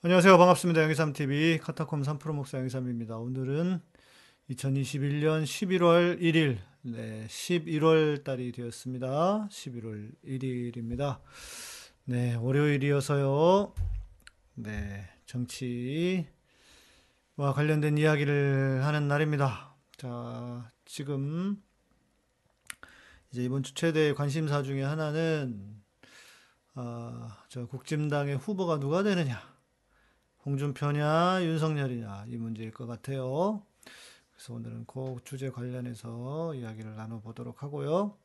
안녕하세요. 반갑습니다. 영희삼TV 카타콤 3프로 목사 영희삼입니다. 오늘은 2021년 11월 1일, 네, 11월 달이 되었습니다. 11월 1일입니다. 네, 월요일이어서요. 네, 정치와 관련된 이야기를 하는 날입니다. 자, 지금 이제 이번 주 최대 관심사 중에 하나는 아, 저 국진당의 후보가 누가 되느냐. 홍준표냐 윤석열이냐 이 문제일 것 같아요. 그래서 오늘은 그 주제 관련해서 이야기를 나눠보도록 하고요.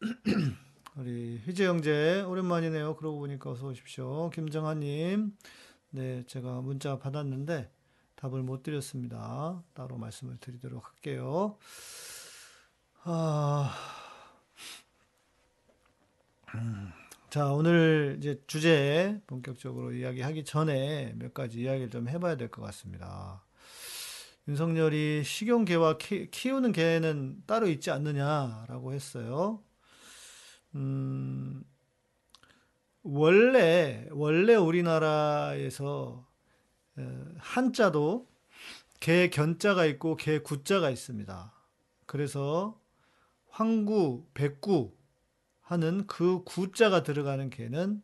우리 희재 형제 오랜만이네요. 그러고 보니까 어서 오십시오. 김정환님, 네 제가 문자 받았는데 답을 못 드렸습니다. 따로 말씀을 드리도록 할게요. 아, 음. 자, 오늘 이제 주제 본격적으로 이야기하기 전에 몇 가지 이야기를 좀 해봐야 될 것 같습니다. 윤석열이 식용개와 키, 키우는 개는 따로 있지 않느냐라고 했어요. 음, 원래, 원래 우리나라에서 한자도 개 견자가 있고 개 구자가 있습니다. 그래서 황구, 백구, 하는 그 구자가 들어가는 개는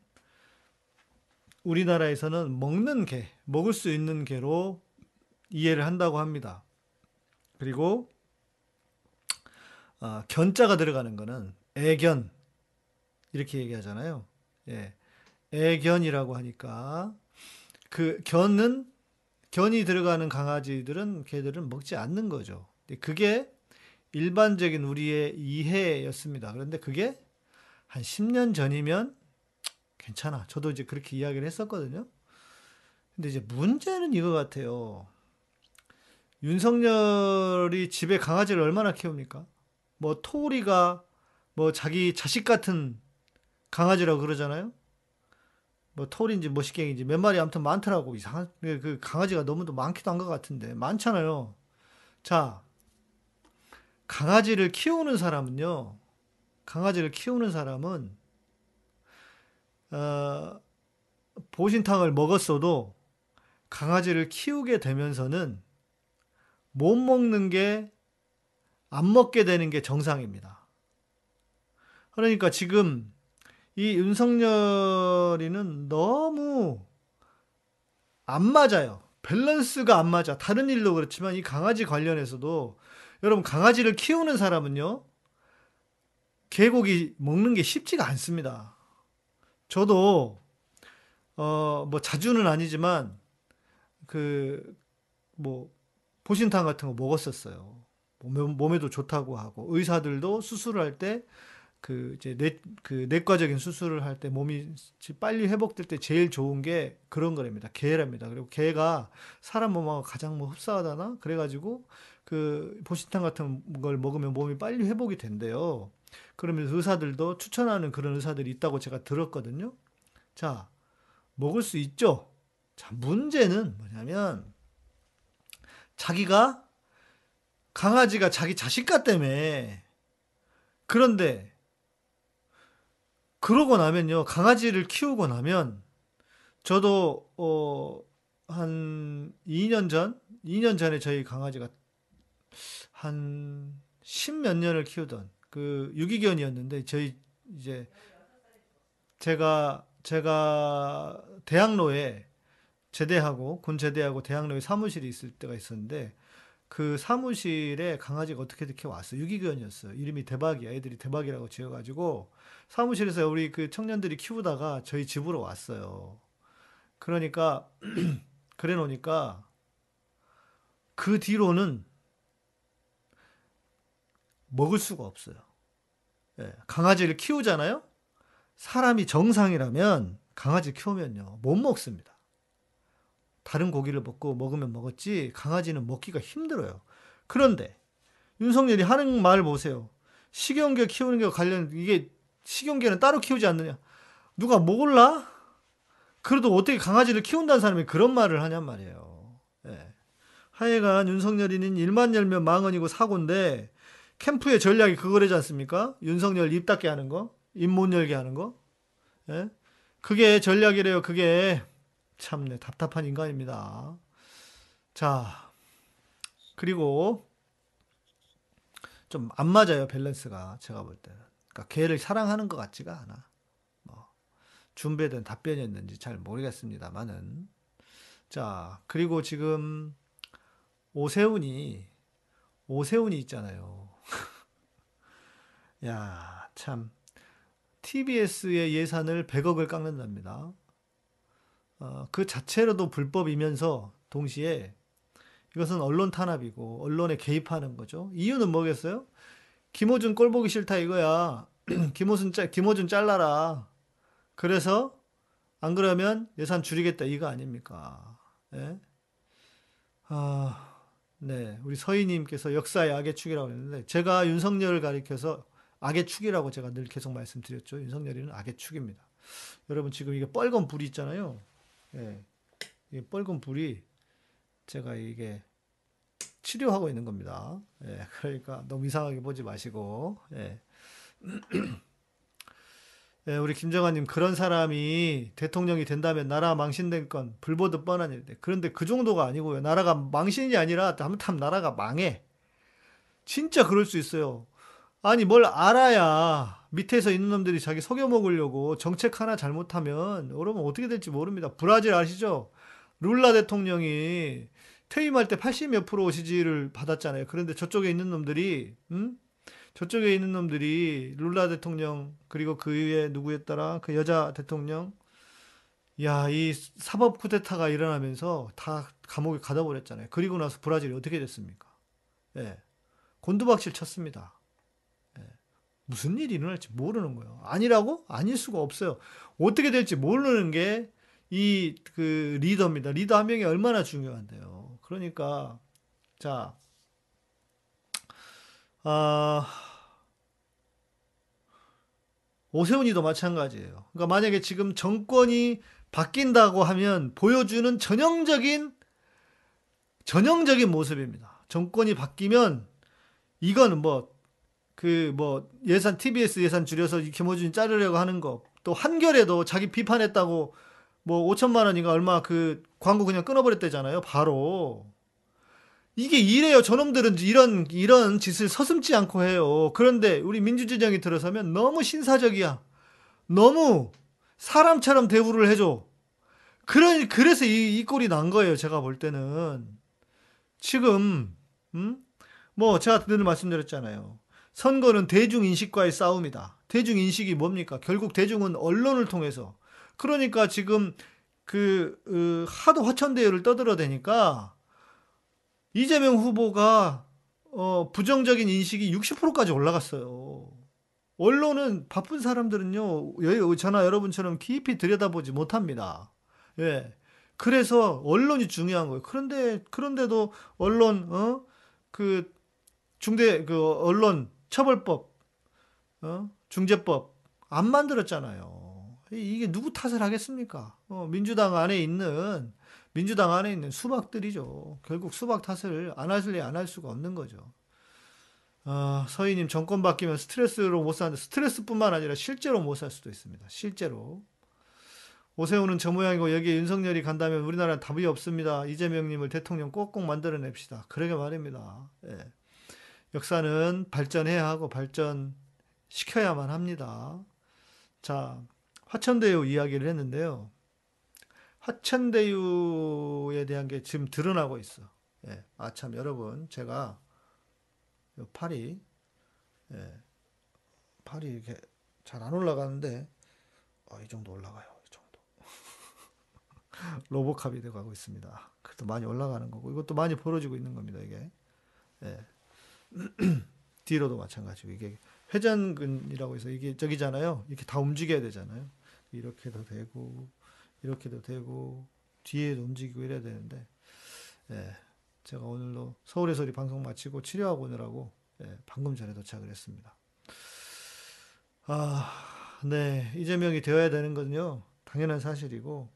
우리나라에서는 먹는 개, 먹을 수 있는 개로 이해를 한다고 합니다. 그리고 어, 견자가 들어가는 거는 애견 이렇게 얘기하잖아요. 예. 애견이라고 하니까 그 견은 견이 들어가는 강아지들은 개들은 먹지 않는 거죠. 그게 일반적인 우리의 이해였습니다. 그런데 그게 한 10년 전이면 괜찮아. 저도 이제 그렇게 이야기를 했었거든요. 근데 이제 문제는 이거 같아요. 윤석열이 집에 강아지를 얼마나 키웁니까? 뭐 토리가 뭐 자기 자식 같은 강아지라고 그러잖아요. 뭐 토리인지 뭐식갱인지 몇 마리 아무튼 많더라고 이상한 그 강아지가 너무도 많기도 한 것 같은데 많잖아요. 자 강아지를 키우는 사람은요 강아지를 키우는 사람은 어, 보신탕을 먹었어도 강아지를 키우게 되면서는 못 먹는 게 안 먹게 되는 게 정상입니다. 그러니까 지금 이 윤석열이는 너무 안 맞아요. 밸런스가 안 맞아. 다른 일도 그렇지만 이 강아지 관련해서도 여러분 강아지를 키우는 사람은요. 개고기 먹는 게 쉽지가 않습니다. 저도 어 뭐 자주는 아니지만 그 뭐 보신탕 같은 거 먹었었어요. 몸에 도 좋다고 하고 의사들도 수술을 할때 그 이제 내, 그 내과적인 수술을 할 때 몸이 빨리 회복될 때 제일 좋은 게 그런 거랍니다. 개랍니다. 그리고 개가 사람 몸하고 가장 뭐 흡사하다나 그래가지고 그 보신탕 같은 걸 먹으면 몸이 빨리 회복이 된대요. 그러면 의사들도 추천하는 그런 의사들이 있다고 제가 들었거든요. 자, 먹을 수 있죠. 자, 문제는 뭐냐면 자기가 강아지가 자기 자식 같다며. 그런데 그러고 나면요. 강아지를 키우고 나면 저도 어 한 2년 전, 2년 전에 저희 강아지가 한 십몇 년을 키우던 그 유기견이었는데 저희 이제 제가 제가 대학로에 제대하고 군 제대하고 대학로에 사무실이 있을 때가 있었는데 그 사무실에 강아지가 어떻게 이렇게 왔어 유기견이었어요. 이름이 대박이야. 애들이 대박이라고 지어가지고 사무실에서 우리 그 청년들이 키우다가 저희 집으로 왔어요. 그러니까 그래 놓으니까 그 뒤로는 먹을 수가 없어요. 예, 강아지를 키우잖아요? 사람이 정상이라면 강아지 키우면요, 못 먹습니다. 다른 고기를 먹고 먹으면 먹었지, 강아지는 먹기가 힘들어요. 그런데, 윤석열이 하는 말 보세요. 식용개 키우는 게 관련, 이게 식용개는 따로 키우지 않느냐. 누가 몰라? 그래도 어떻게 강아지를 키운다는 사람이 그런 말을 하냔 말이에요. 예. 하여간 윤석열이는 일만 열면 망언이고 사고인데 캠프의 전략이 그거래지 않습니까? 윤석열 입 닫게 하는 거, 입 못 열게 하는 거. 예? 그게 전략이래요. 그게 참네 답답한 인간입니다. 자, 그리고 좀 안 맞아요 밸런스가 제가 볼 때는. 그러니까 걔를 사랑하는 것 같지가 않아. 뭐 준비된 답변이었는지 잘 모르겠습니다만은 자 그리고 지금 오세훈이 오세훈이 있잖아요. 야, 참 TBS의 예산을 100억을 깎는답니다. 어, 그 자체로도 불법이면서 동시에 이것은 언론 탄압이고 언론에 개입하는 거죠. 이유는 뭐겠어요? 김호준 꼴 보기 싫다 이거야. 김호준 짜, 김호준 잘라라. 그래서 안 그러면 예산 줄이겠다 이거 아닙니까? 예? 아, 네, 우리 서희님께서 역사의 악의 축이라고 했는데 제가 윤석열을 가리켜서 악의 축이라고 제가 늘 계속 말씀드렸죠. 윤석열이는 악의 축입니다. 여러분 지금 이게 뻘건 불이 있잖아요. 예, 이 뻘건 불이 제가 이게 치료하고 있는 겁니다. 예, 그러니까 너무 이상하게 보지 마시고. 예. 예, 우리 김정환님 그런 사람이 대통령이 된다면 나라 망신될 건 불보듯 뻔한 일인데 그런데 그 정도가 아니고요. 나라가 망신이 아니라 잘못하면 나라가 망해. 진짜 그럴 수 있어요. 아니 뭘 알아야 밑에서 있는 놈들이 자기 속여 먹으려고 정책 하나 잘못하면 여러분 어떻게 될지 모릅니다. 브라질 아시죠? 룰라 대통령이 퇴임할 때 80몇 프로 지지를 받았잖아요. 그런데 저쪽에 있는 놈들이 음? 저쪽에 있는 놈들이 룰라 대통령 그리고 그 위에 누구였더라 그 여자 대통령 야 이 사법 쿠데타가 일어나면서 다 감옥에 가다 버렸잖아요. 그리고 나서 브라질이 어떻게 됐습니까? 예, 곤두박질 쳤습니다. 예, 무슨 일이 일어날지 모르는 거예요. 아니라고? 아닐 수가 없어요. 어떻게 될지 모르는 게 이 그 리더입니다. 리더 한 명이 얼마나 중요한데요. 그러니까 자 아, 오세훈이도 마찬가지예요. 그러니까 만약에 지금 정권이 바뀐다고 하면 보여주는 전형적인 전형적인 모습입니다. 정권이 바뀌면 이거는 뭐 그 뭐 예산 TBS 예산 줄여서 김호준이 자르려고 하는 거 또 한결에도 자기 비판했다고 뭐 5천만 원인가 얼마 그 광고 그냥 끊어버렸대잖아요. 바로 이게 이래요. 저놈들은 이런 이런 짓을 서슴지 않고 해요. 그런데 우리 민주진영이 들어서면 너무 신사적이야. 너무 사람처럼 대우를 해줘. 그런 그래서 이, 이 꼴이 난 거예요. 제가 볼 때는 지금 음? 뭐 제가 늘 말씀드렸잖아요. 선거는 대중 인식과의 싸움이다. 대중 인식이 뭡니까? 결국 대중은 언론을 통해서 그러니까 지금 그 으, 하도 화천대유를 떠들어대니까 이재명 후보가 어, 부정적인 인식이 60%까지 올라갔어요. 언론은 바쁜 사람들은요, 저나 여러분처럼 깊이 들여다보지 못합니다. 예. 그래서 언론이 중요한 거예요. 그런데, 그런데도 언론, 어, 그, 중대, 그, 언론 처벌법, 어, 중재법 안 만들었잖아요. 이게 누구 탓을 하겠습니까? 어, 민주당 안에 있는 민주당 안에 있는 수박들이죠. 결국 수박 탓을 안 할래 안 할 수가 없는 거죠. 아, 서희님 정권 바뀌면 스트레스로 못 사는데 스트레스뿐만 아니라 실제로 못 살 수도 있습니다. 실제로. 오세훈은 저 모양이고 여기에 윤석열이 간다면 우리나라는 답이 없습니다. 이재명님을 대통령 꼭꼭 만들어냅시다. 그러게 말입니다. 예. 역사는 발전해야 하고 발전시켜야만 합니다. 자, 화천대유 이야기를 했는데요. 화천대유에 대한 게 지금 드러나고 있어. 예. 아, 참, 여러분, 제가, 팔이, 예. 팔이 이렇게 잘 안 올라가는데, 어, 이 정도 올라가요. 이 정도. 로보캅이 되고 가고 있습니다. 그래도 많이 올라가는 거고, 이것도 많이 벌어지고 있는 겁니다, 이게. 예. 뒤로도 마찬가지고, 이게 회전근이라고 해서 이게 저기잖아요. 이렇게 다 움직여야 되잖아요. 이렇게도 되고, 이렇게도 되고 뒤에도 움직이고 이래야 되는데 예, 제가 오늘도 서울의 소리 방송 마치고 치료하고 오느라고 예, 방금 전에 도착을 했습니다. 아, 네 이재명이 되어야 되는 건요 당연한 사실이고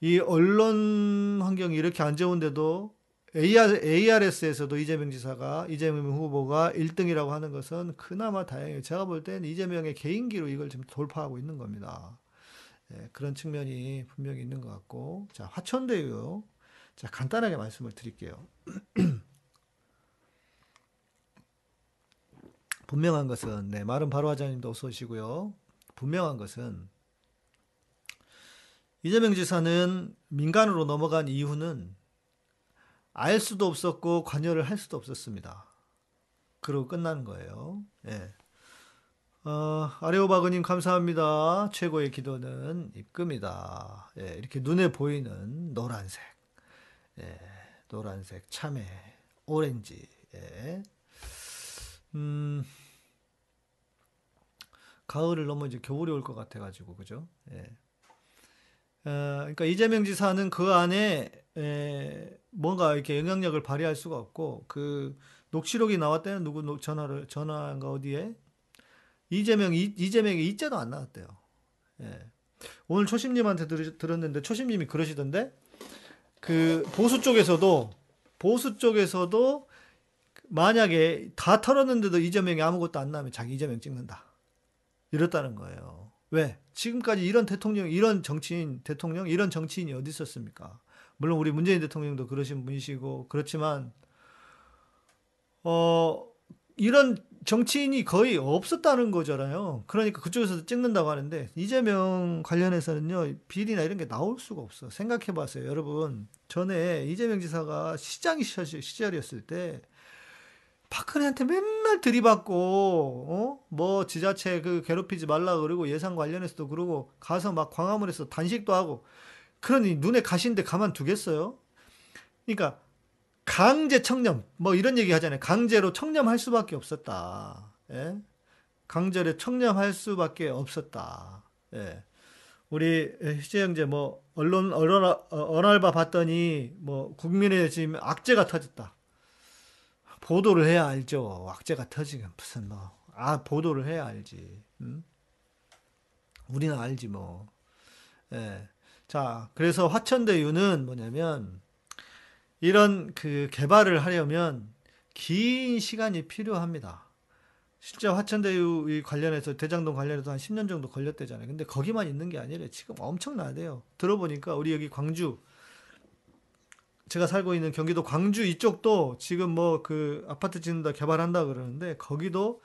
이 언론 환경이 이렇게 안 좋은데도 ARS에서도 이재명 지사가 이재명 후보가 1등이라고 하는 것은 그나마 다행이에요. 제가 볼 때는 이재명의 개인기로 이걸 지금 돌파하고 있는 겁니다. 예, 그런 측면이 분명히 있는 것 같고, 자, 화천대유. 자, 간단하게 말씀을 드릴게요. 분명한 것은, 네, 마른 바로 화장님도 어서 오시고요. 분명한 것은, 이재명 지사는 민간으로 넘어간 이유는 알 수도 없었고 관여를 할 수도 없었습니다. 그러고 끝나는 거예요. 예. 어, 아레오바그님 감사합니다. 최고의 기도는 입금이다. 예, 이렇게 눈에 보이는 노란색, 예, 노란색, 참외, 오렌지. 예. 음, 가을을 넘어 이제 겨울이 올 것 같아가지고 그죠? 예. 어, 그러니까 이재명 지사는 그 안에 에, 뭔가 이렇게 영향력을 발휘할 수가 없고 그 녹취록이 나왔대는 누구 녹- 전화를 전화인가 어디에 이재명 이, 이재명의 이자도 안 나왔대요. 예. 오늘 초심님한테 들, 들었는데 초심님이 그러시던데 그 보수 쪽에서도 보수 쪽에서도 만약에 다 털었는데도 이재명이 아무것도 안 나면 자기 이재명 찍는다. 이렇다는 거예요. 왜? 지금까지 이런 대통령, 이런 정치인, 대통령, 이런 정치인이 어디 있었습니까? 물론 우리 문재인 대통령도 그러신 분이시고, 그렇지만, 어, 이런 정치인이 거의 없었다는 거잖아요. 그러니까 그쪽에서도 찍는다고 하는데, 이재명 관련해서는요, 비리나 이런 게 나올 수가 없어. 생각해 봤어요. 여러분, 전에 이재명 지사가 시장 시절이었을 때, 박근혜한테 맨날 들이받고, 어? 뭐, 지자체 그 괴롭히지 말라 그러고 예산 관련해서도 그러고, 가서 막 광화문에서 단식도 하고, 그러니 눈에 가시는데 가만두겠어요? 그러니까, 강제 청렴, 뭐 이런 얘기 하잖아요. 강제로 청렴할 수밖에 없었다. 예? 강제로 청렴할 수밖에 없었다. 예. 우리 희재 형제 뭐, 언론, 언론, 어, 언알바 봤더니, 뭐, 국민의 지금 악재가 터졌다. 보도를 해야 알죠. 악재가 터지면 무슨 뭐, 아, 보도를 해야 알지. 응? 우리는 알지 뭐. 예. 자, 그래서 화천대유는 뭐냐면, 이런 그 개발을 하려면 긴 시간이 필요합니다. 실제 화천대유 이 관련해서 대장동 관련해서 한 10년 정도 걸렸대잖아요. 근데 거기만 있는 게 아니라 지금 엄청나대요. 들어보니까 우리 여기 광주 제가 살고 있는 경기도 광주 이쪽도 지금 뭐 그 아파트 짓는다 개발한다 그러는데 거기도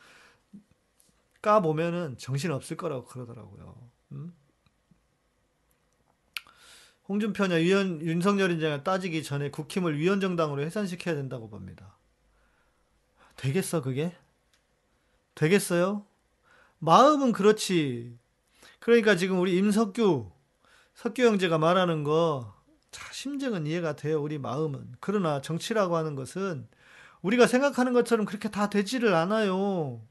까 보면은 정신 없을 거라고 그러더라고요. 음? 홍준표냐 위원 윤석열이냐 따지기 전에 국힘을 위원정당으로 해산시켜야 된다고 봅니다. 되겠어 그게? 되겠어요? 마음은 그렇지. 그러니까 지금 우리 임석규 석규 형제가 말하는 거 자, 심정은 이해가 돼요. 우리 마음은. 그러나 정치라고 하는 것은 우리가 생각하는 것처럼 그렇게 다 되지를 않아요.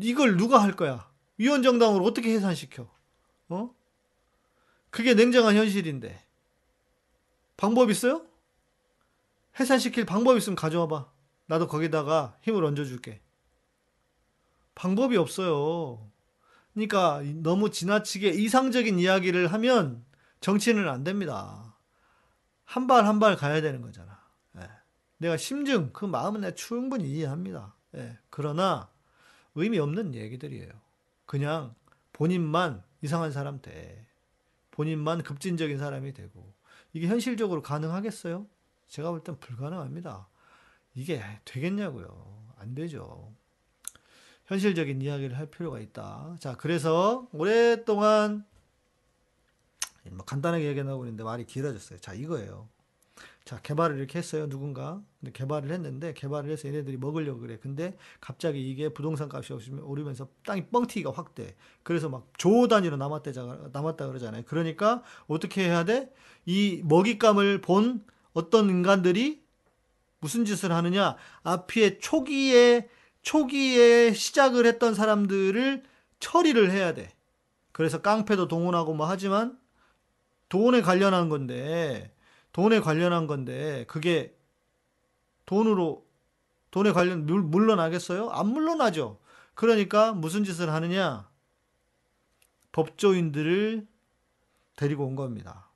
이걸 누가 할 거야? 위원정당으로 어떻게 해산시켜? 어? 그게 냉정한 현실인데. 방법 있어요? 해산시킬 방법 있으면 가져와 봐. 나도 거기다가 힘을 얹어줄게. 방법이 없어요. 그러니까 너무 지나치게 이상적인 이야기를 하면 정치는 안 됩니다. 한 발 한 발 가야 되는 거잖아. 예. 내가 심증, 그 마음은 내가 충분히 이해합니다. 예. 그러나 의미 없는 얘기들이에요. 그냥 본인만 이상한 사람 돼. 본인만 급진적인 사람이 되고. 이게 현실적으로 가능하겠어요? 제가 볼 땐 불가능합니다. 이게 되겠냐고요. 안 되죠. 현실적인 이야기를 할 필요가 있다. 자, 그래서 오랫동안 뭐 간단하게 얘기하고 있는데 말이 길어졌어요. 자, 이거예요. 자, 개발을 이렇게 했어요. 누군가. 근데 개발을 했는데 개발을 해서 얘네들이 먹으려고 그래. 근데 갑자기 이게 부동산 값이 오르면서 땅이 뻥튀기가 확 돼. 그래서 막 조 단위로 남았대, 남았다 그러잖아요. 그러니까 어떻게 해야 돼? 이 먹잇감을 본 어떤 인간들이 무슨 짓을 하느냐? 앞에 초기에 초기에 시작을 했던 사람들을 처리를 해야 돼. 그래서 깡패도 동원하고 뭐 하지만 돈에 관련한 건데 돈에 관련한 건데 그게 돈으로 돈에 관련 물, 물러나겠어요? 안 물러나죠. 그러니까 무슨 짓을 하느냐? 법조인들을 데리고 온 겁니다.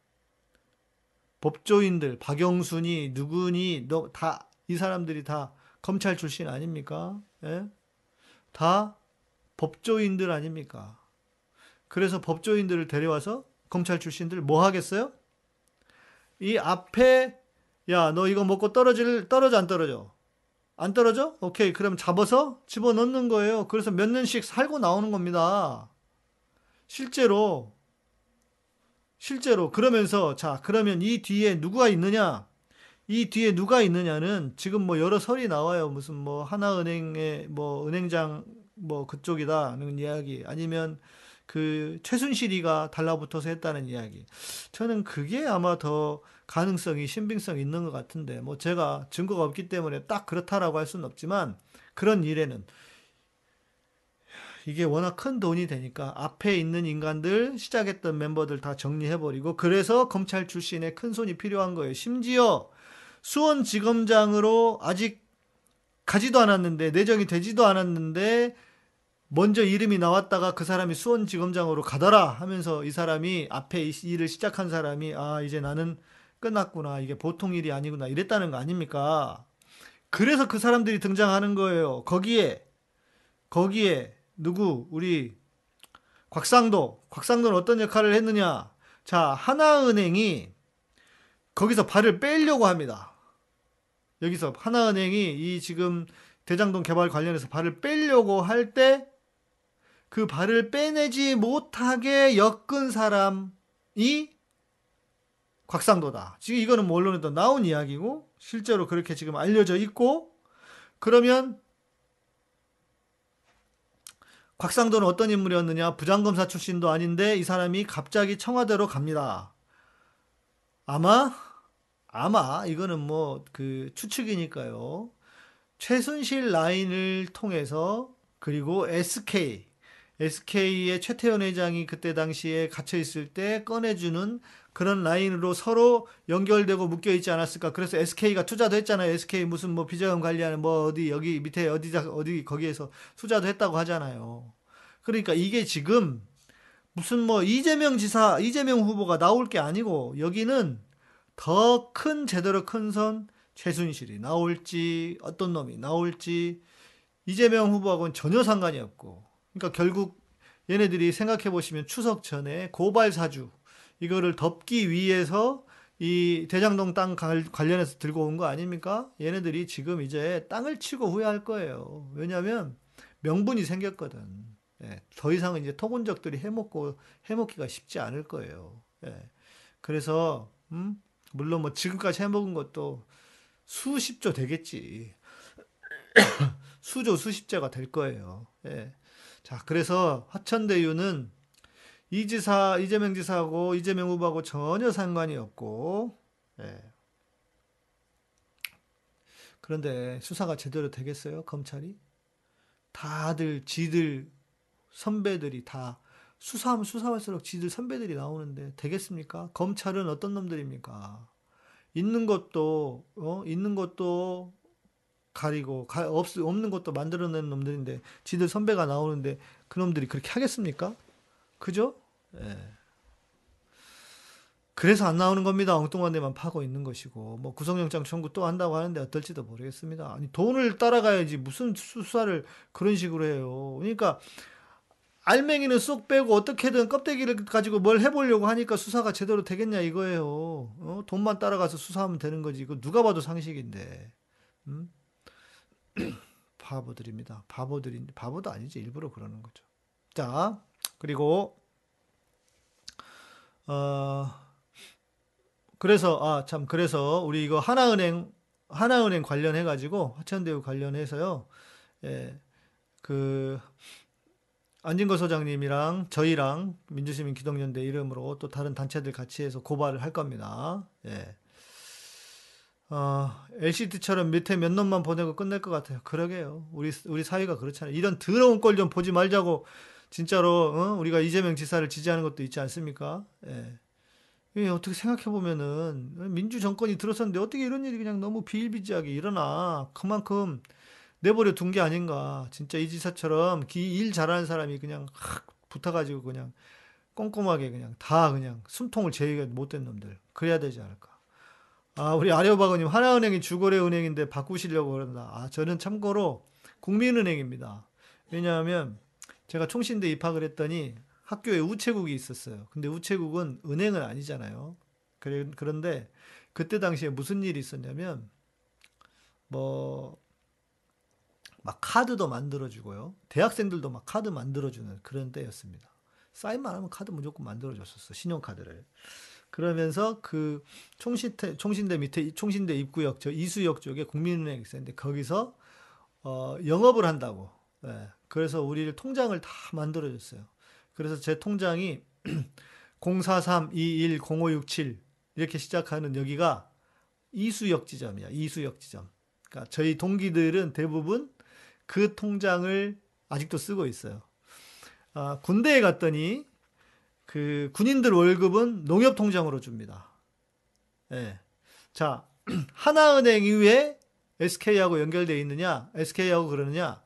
법조인들 박영순이 누구니 너다이 사람들이 다 검찰 출신 아닙니까? 예? 다 법조인들 아닙니까? 그래서 법조인들을 데려와서 검찰 출신들 뭐 하겠어요? 이 앞에 야, 너 이거 먹고 떨어질 떨어져 안 떨어져? 안 떨어져? 오케이. 그럼 잡아서 집어넣는 거예요. 그래서 몇 년씩 살고 나오는 겁니다. 실제로 실제로 그러면서 자, 그러면 이 뒤에 누가 있느냐? 이 뒤에 누가 있느냐는 지금 뭐 여러 설이 나와요. 무슨 뭐 하나은행의 뭐 은행장 뭐 그쪽이다는 이야기 아니면 그 최순실이가 달라붙어서 했다는 이야기. 저는 그게 아마 더 가능성이 신빙성 있는 것 같은데 뭐 제가 증거가 없기 때문에 딱 그렇다라고 할 수는 없지만 그런 일에는 이게 워낙 큰 돈이 되니까 앞에 있는 인간들 시작했던 멤버들 다 정리해버리고 그래서 검찰 출신의 큰 손이 필요한 거예요. 심지어 수원지검장으로 아직 가지도 않았는데 내정이 되지도 않았는데 먼저 이름이 나왔다가 그 사람이 수원지검장으로 가더라 하면서 이 사람이 앞에 이 일을 시작한 사람이 아 이제 나는 끝났구나 이게 보통 일이 아니구나 이랬다는 거 아닙니까? 그래서 그 사람들이 등장하는 거예요. 거기에 거기에 누구 우리 곽상도 곽상도는 어떤 역할을 했느냐? 자 하나은행이 거기서 발을 빼려고 합니다. 여기서 하나은행이 이 지금 대장동 개발 관련해서 발을 빼려고 할 때 그 발을 빼내지 못하게 엮은 사람이 곽상도다. 지금 이거는 뭐 언론에도 나온 이야기고 실제로 그렇게 지금 알려져 있고 그러면 곽상도는 어떤 인물이었느냐? 부장검사 출신도 아닌데 이 사람이 갑자기 청와대로 갑니다. 아마 아마 이거는 뭐 그 추측이니까요. 최순실 라인을 통해서 그리고 SK SK의 최태원 회장이 그때 당시에 갇혀 있을 때 꺼내주는 그런 라인으로 서로 연결되고 묶여 있지 않았을까? 그래서 SK가 투자도 했잖아요. SK 무슨 뭐 비자금 관리하는 뭐 어디 여기 밑에 어디 어디 거기에서 투자도 했다고 하잖아요. 그러니까 이게 지금 무슨 뭐 이재명 지사, 이재명 후보가 나올 게 아니고 여기는 더 큰 제대로 큰 선 최순실이 나올지 어떤 놈이 나올지 이재명 후보하고는 전혀 상관이 없고 그러니까 결국 얘네들이 생각해 보시면 추석 전에 고발 사주 이거를 덮기 위해서 이 대장동 땅 관련해서 들고 온 거 아닙니까? 얘네들이 지금 이제 땅을 치고 후회할 거예요. 왜냐하면 명분이 생겼거든. 예, 더 이상은 이제 토건적들이 해먹고 해먹기가 쉽지 않을 거예요. 예, 그래서 음? 물론 뭐 지금까지 해먹은 것도 수십조 되겠지. 수조 수십조가 될 거예요. 예. 자, 그래서 화천대유는 이 지사, 이재명 지사하고 이재명 후보하고 전혀 상관이 없고, 예. 그런데 수사가 제대로 되겠어요? 검찰이? 다들 지들 선배들이 다 수사하면 수사할수록 지들 선배들이 나오는데 되겠습니까? 검찰은 어떤 놈들입니까? 있는 것도 어? 있는 것도 가리고 가, 없, 없는 것도 만들어내는 놈들인데 지들 선배가 나오는데 그 놈들이 그렇게 하겠습니까? 그죠? 예. 그래서 안 나오는 겁니다. 엉뚱한 데만 파고 있는 것이고 뭐 구속영장 청구 또 한다고 하는데 어떨지도 모르겠습니다. 아니 돈을 따라가야지 무슨 수사를 그런 식으로 해요. 그러니까 알맹이는 쏙 빼고 어떻게든 껍데기를 가지고 뭘 해보려고 하니까 수사가 제대로 되겠냐 이거예요. 어? 돈만 따라가서 수사하면 되는 거지. 이거 누가 봐도 상식인데. 음? 바보들입니다. 바보들인 바보도 아니지 일부러 그러는 거죠. 자 그리고 어 그래서 아 참 그래서 우리 이거 하나은행 하나은행 관련해 가지고 화천대유 관련해서요. 예. 그 안진거 소장님이랑 저희랑 민주시민 기동연대 이름으로 또 다른 단체들 같이 해서 고발을 할 겁니다. 예. 어, LCT처럼 밑에 몇 놈만 보내고 끝낼 것 같아요. 그러게요. 우리, 우리 사회가 그렇잖아요. 이런 더러운 꼴 좀 보지 말자고, 진짜로, 어? 우리가 이재명 지사를 지지하는 것도 있지 않습니까? 예. 이 어떻게 생각해보면은, 민주 정권이 들어섰는데 어떻게 이런 일이 그냥 너무 비일비재하게 일어나. 그만큼 내버려 둔 게 아닌가. 진짜 이 지사처럼 일 잘하는 사람이 그냥 확 붙어가지고 그냥 꼼꼼하게 그냥 다 그냥 숨통을 제의가 못된 놈들. 그래야 되지 않을까. 아, 우리 아레오바거님 하나은행이 주거래 은행인데 바꾸시려고 그런다. 아, 저는 참고로 국민은행입니다. 왜냐하면 제가 총신대 입학을 했더니 학교에 우체국이 있었어요. 근데 우체국은 은행은 아니잖아요. 그래, 그런데 그때 당시에 무슨 일이 있었냐면 뭐 막 카드도 만들어주고요. 대학생들도 막 카드 만들어주는 그런 때였습니다. 사인만 하면 카드 무조건 만들어줬었어. 신용카드를. 그러면서 그 총신대, 총신대 밑에 총신대 입구역 저 이수역 쪽에 국민은행 있었는데 거기서 어, 영업을 한다고. 예. 그래서 우리를 통장을 다 만들어 줬어요. 그래서 제 통장이 043210567 이렇게 시작하는 여기가 이수역 지점이야. 이수역 지점. 그러니까 저희 동기들은 대부분 그 통장을 아직도 쓰고 있어요. 아, 군대에 갔더니 그 군인들 월급은 농협 통장으로 줍니다. 예. 자, 하나은행이 왜 SK하고 연결되어 있느냐? SK하고 그러느냐?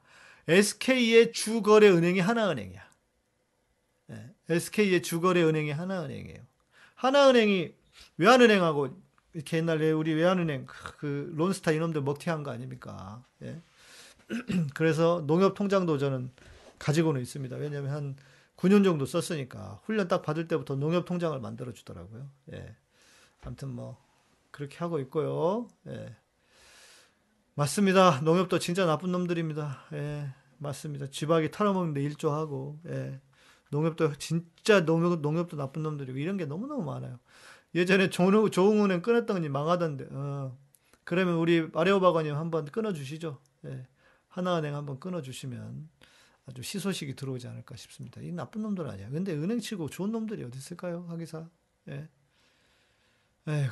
SK의 주거래 은행이 하나은행이야. 예. SK의 주거래 은행이 하나은행이에요. 하나은행이 외환은행하고 이렇게 옛날에 우리 외환은행 그 론스타 이놈들 먹튀한 거 아닙니까? 예. 그래서 농협 통장도 저는 가지고는 있습니다. 왜냐하면 한 9년 정도 썼으니까 훈련 딱 받을 때부터 농협 통장을 만들어 주더라고요. 예. 아무튼 뭐 그렇게 하고 있고요. 예. 맞습니다. 농협도 진짜 나쁜 놈들입니다. 예. 맞습니다. 쥐박이 털어먹는데 일조하고 예. 농협도 진짜 농협, 농협도 나쁜 놈들이고 이런 게 너무너무 많아요. 예전에 조흥, 조흥은행 끊었더니 망하던데 어. 그러면 우리 아레오바가님 한번 끊어주시죠. 예. 하나은행 한번 끊어주시면 아주 시소식이 들어오지 않을까 싶습니다. 이 나쁜 놈들 아니야. 근데 은행 치고 좋은 놈들이 어디 있을까요? 하기사. 예. 에휴.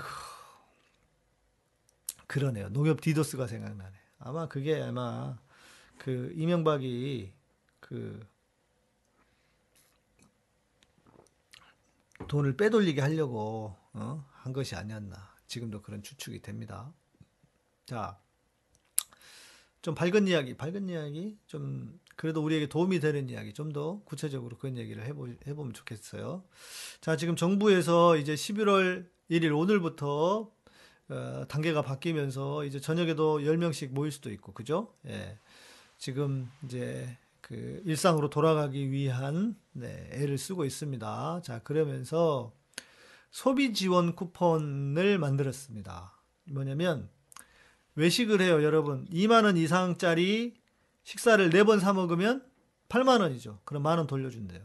그러네요. 농협 디도스가 생각나네. 아마 그게 아마 그 이명박이 그 돈을 빼돌리게 하려고 어? 한 것이 아니었나. 지금도 그런 추측이 됩니다. 자, 좀 밝은 이야기, 밝은 이야기, 좀 그래도 우리에게 도움이 되는 이야기, 좀 더 구체적으로 그런 얘기를 해보, 해보면 좋겠어요. 자, 지금 정부에서 이제 11월 1일 오늘부터 어, 단계가 바뀌면서 이제 저녁에도 10명씩 모일 수도 있고, 그죠? 예. 지금 이제 그 일상으로 돌아가기 위한 네, 애를 쓰고 있습니다. 자, 그러면서 소비 지원 쿠폰을 만들었습니다. 뭐냐면 외식을 해요, 여러분. 2만 원 이상짜리 식사를 4번 사 먹으면 8만 원이죠. 그럼 만 원 돌려준대요.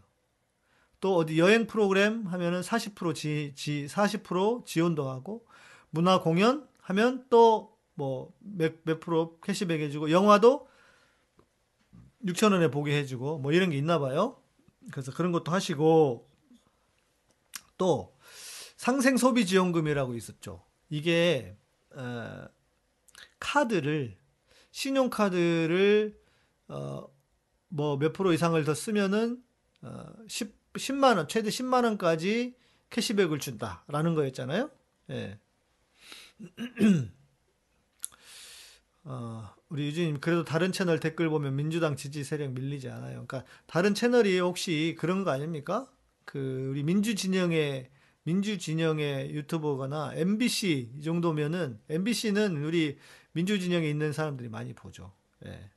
또 어디 여행 프로그램 하면은 40% 지, 지 40% 지원도 하고 문화 공연 하면 또 뭐몇 몇 프로 캐시백 해주고 영화도 6천 원에 보게 해주고 뭐 이런 게 있나 봐요. 그래서 그런 것도 하시고 또 상생 소비 지원금이라고 있었죠. 이게 어, 카드를 신용 카드를 어, 뭐 몇 프로 이상을 더 쓰면은 어, 10, 10 만 원 최대 10만 원까지 캐시백을 준다라는 거였잖아요. 예. 어, 우리 유진님 그래도 다른 채널 댓글 보면 민주당 지지 세력 밀리지 않아요. 그러니까 다른 채널이 혹시 그런 거 아닙니까? 그 우리 민주 진영의 민주 진영의 유튜버거나 MBC 이 정도면은 MBC는 우리 민주 진영에 있는 사람들이 많이 보죠. 예.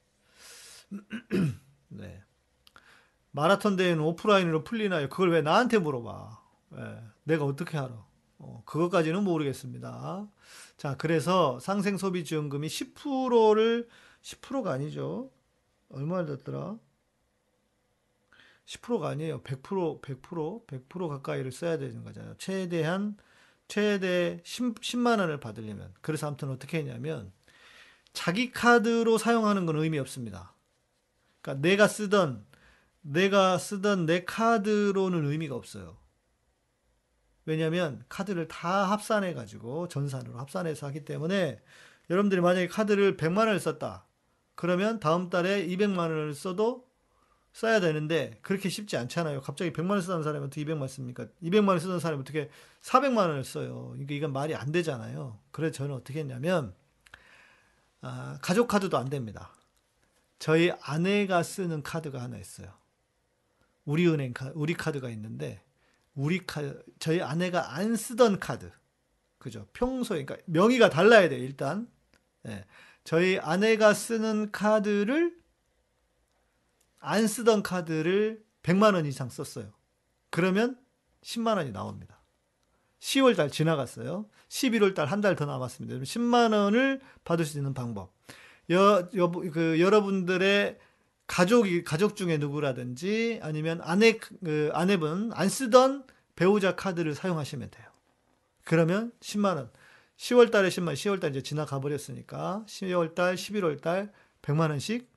네. 마라톤 대회는 오프라인으로 풀리나요? 그걸 왜 나한테 물어봐? 예. 내가 어떻게 알아? 어, 그것까지는 모르겠습니다. 자, 그래서 상생 소비 지원금이 10%를 10%가 아니죠. 얼마를 줬더라? 10%가 아니에요. 100%, 100%, 100% 가까이를 써야 되는 거잖아요. 최대한, 최대 10, 만 원을 받으려면. 그래서 아무튼 어떻게 했냐면, 자기 카드로 사용하는 건 의미 없습니다. 그러니까 내가 쓰던, 내가 쓰던 내 카드로는 의미가 없어요. 왜냐면 카드를 다 합산해 가지고 전산으로 합산해서 하기 때문에 여러분들이 만약에 카드를 100만 원을 썼다. 그러면 다음 달에 200만 원을 써도 써야 되는데 그렇게 쉽지 않잖아요. 갑자기 100만 원 쓰는 사람이 어떻게 200만 원 씁니까? 200만 원 쓰는 사람이 어떻게 400만 원을 써요. 이게 이건 말이 안 되잖아요. 그래서 저는 어떻게 했냐면 아, 가족 카드도 안 됩니다. 저희 아내가 쓰는 카드가 하나 있어요. 우리 은행 카 우리 카드가 있는데 우리 카드 저희 아내가 안 쓰던 카드 그죠? 평소에 그러니까 명의가 달라야 돼요. 일단 네. 저희 아내가 쓰는 카드를 안 쓰던 카드를 100만 원 이상 썼어요. 그러면 10만 원이 나옵니다. 10월 달 지나갔어요. 11월 달 한 달 더 남았습니다. 10만 원을 받을 수 있는 방법. 여, 여, 그, 여러분들의 가족이, 가족 중에 누구라든지 아니면 아내, 그, 아내분 안 쓰던 배우자 카드를 사용하시면 돼요. 그러면 10만 원. 10월 달에 10만 원, 10월 달 이제 지나가 버렸으니까 10월 달, 11월 달 100만 원씩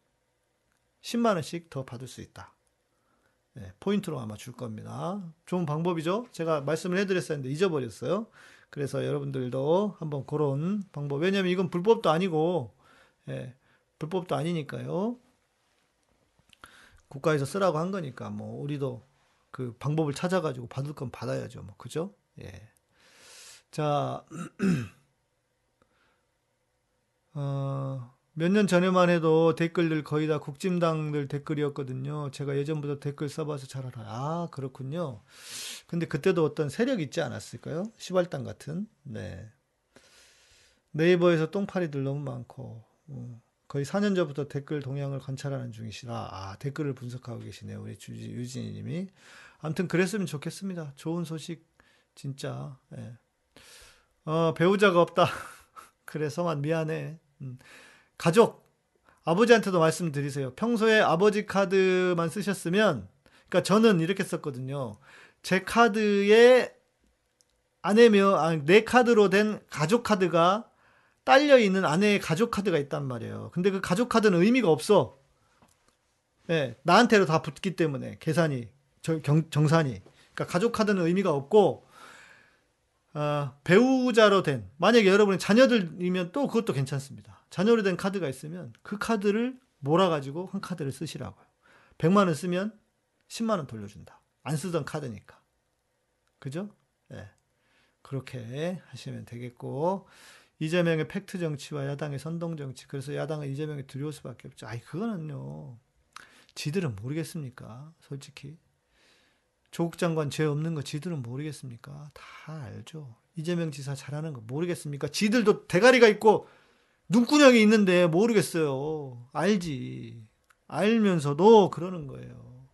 10만 원씩 더 받을 수 있다. 네, 포인트로 아마 줄 겁니다. 좋은 방법이죠. 제가 말씀을 해드렸었는데 잊어버렸어요. 그래서 여러분들도 한번 그런 방법. 왜냐면 이건 불법도 아니고, 예, 불법도 아니니까요. 국가에서 쓰라고 한 거니까, 뭐, 우리도 그 방법을 찾아가지고 받을 건 받아야죠. 뭐, 그죠? 예. 자, 어, 몇 년 전에만 해도 댓글들 거의 다 국진당들 댓글이었거든요. 제가 예전부터 댓글 써봐서 잘 알아요. 아, 그렇군요. 근데 그때도 어떤 세력이 있지 않았을까요? 시발당 같은. 네. 네이버에서 똥파리들 너무 많고, 음, 거의 4년 전부터 댓글 동향을 관찰하는 중이시라, 아, 댓글을 분석하고 계시네요. 우리 주지, 유진이 님이. 아무튼 그랬으면 좋겠습니다. 좋은 소식, 진짜. 예. 어, 배우자가 없다. 그래서만 미안해. 음. 가족, 아버지한테도 말씀드리세요. 평소에 아버지 카드만 쓰셨으면, 그러니까 저는 이렇게 썼거든요. 제 카드에 아내며, 아니, 내 카드로 된 가족 카드가 딸려 있는 아내의 가족 카드가 있단 말이에요. 근데 그 가족 카드는 의미가 없어. 예, 나한테로 다 붙기 때문에 계산이 저- 경- 정산이. 그러니까 가족 카드는 의미가 없고 어, 배우자로 된 만약에 여러분이 자녀들이면 또 그것도 괜찮습니다. 자녀로 된 카드가 있으면 그 카드를 몰아 가지고 한 카드를 쓰시라고요. 100만 원 쓰면 10만 원 돌려준다. 안 쓰던 카드니까. 그죠? 예. 그렇게 하시면 되겠고 이재명의 팩트 정치와 야당의 선동 정치. 그래서 야당은 이재명이 두려울 수밖에 없죠. 아이 그거는요. 지들은 모르겠습니까? 솔직히. 조국 장관 죄 없는 거 지들은 모르겠습니까? 다 알죠. 이재명 지사 잘하는 거 모르겠습니까? 지들도 대가리가 있고 눈구녕이 있는데 모르겠어요. 알지. 알면서도 그러는 거예요.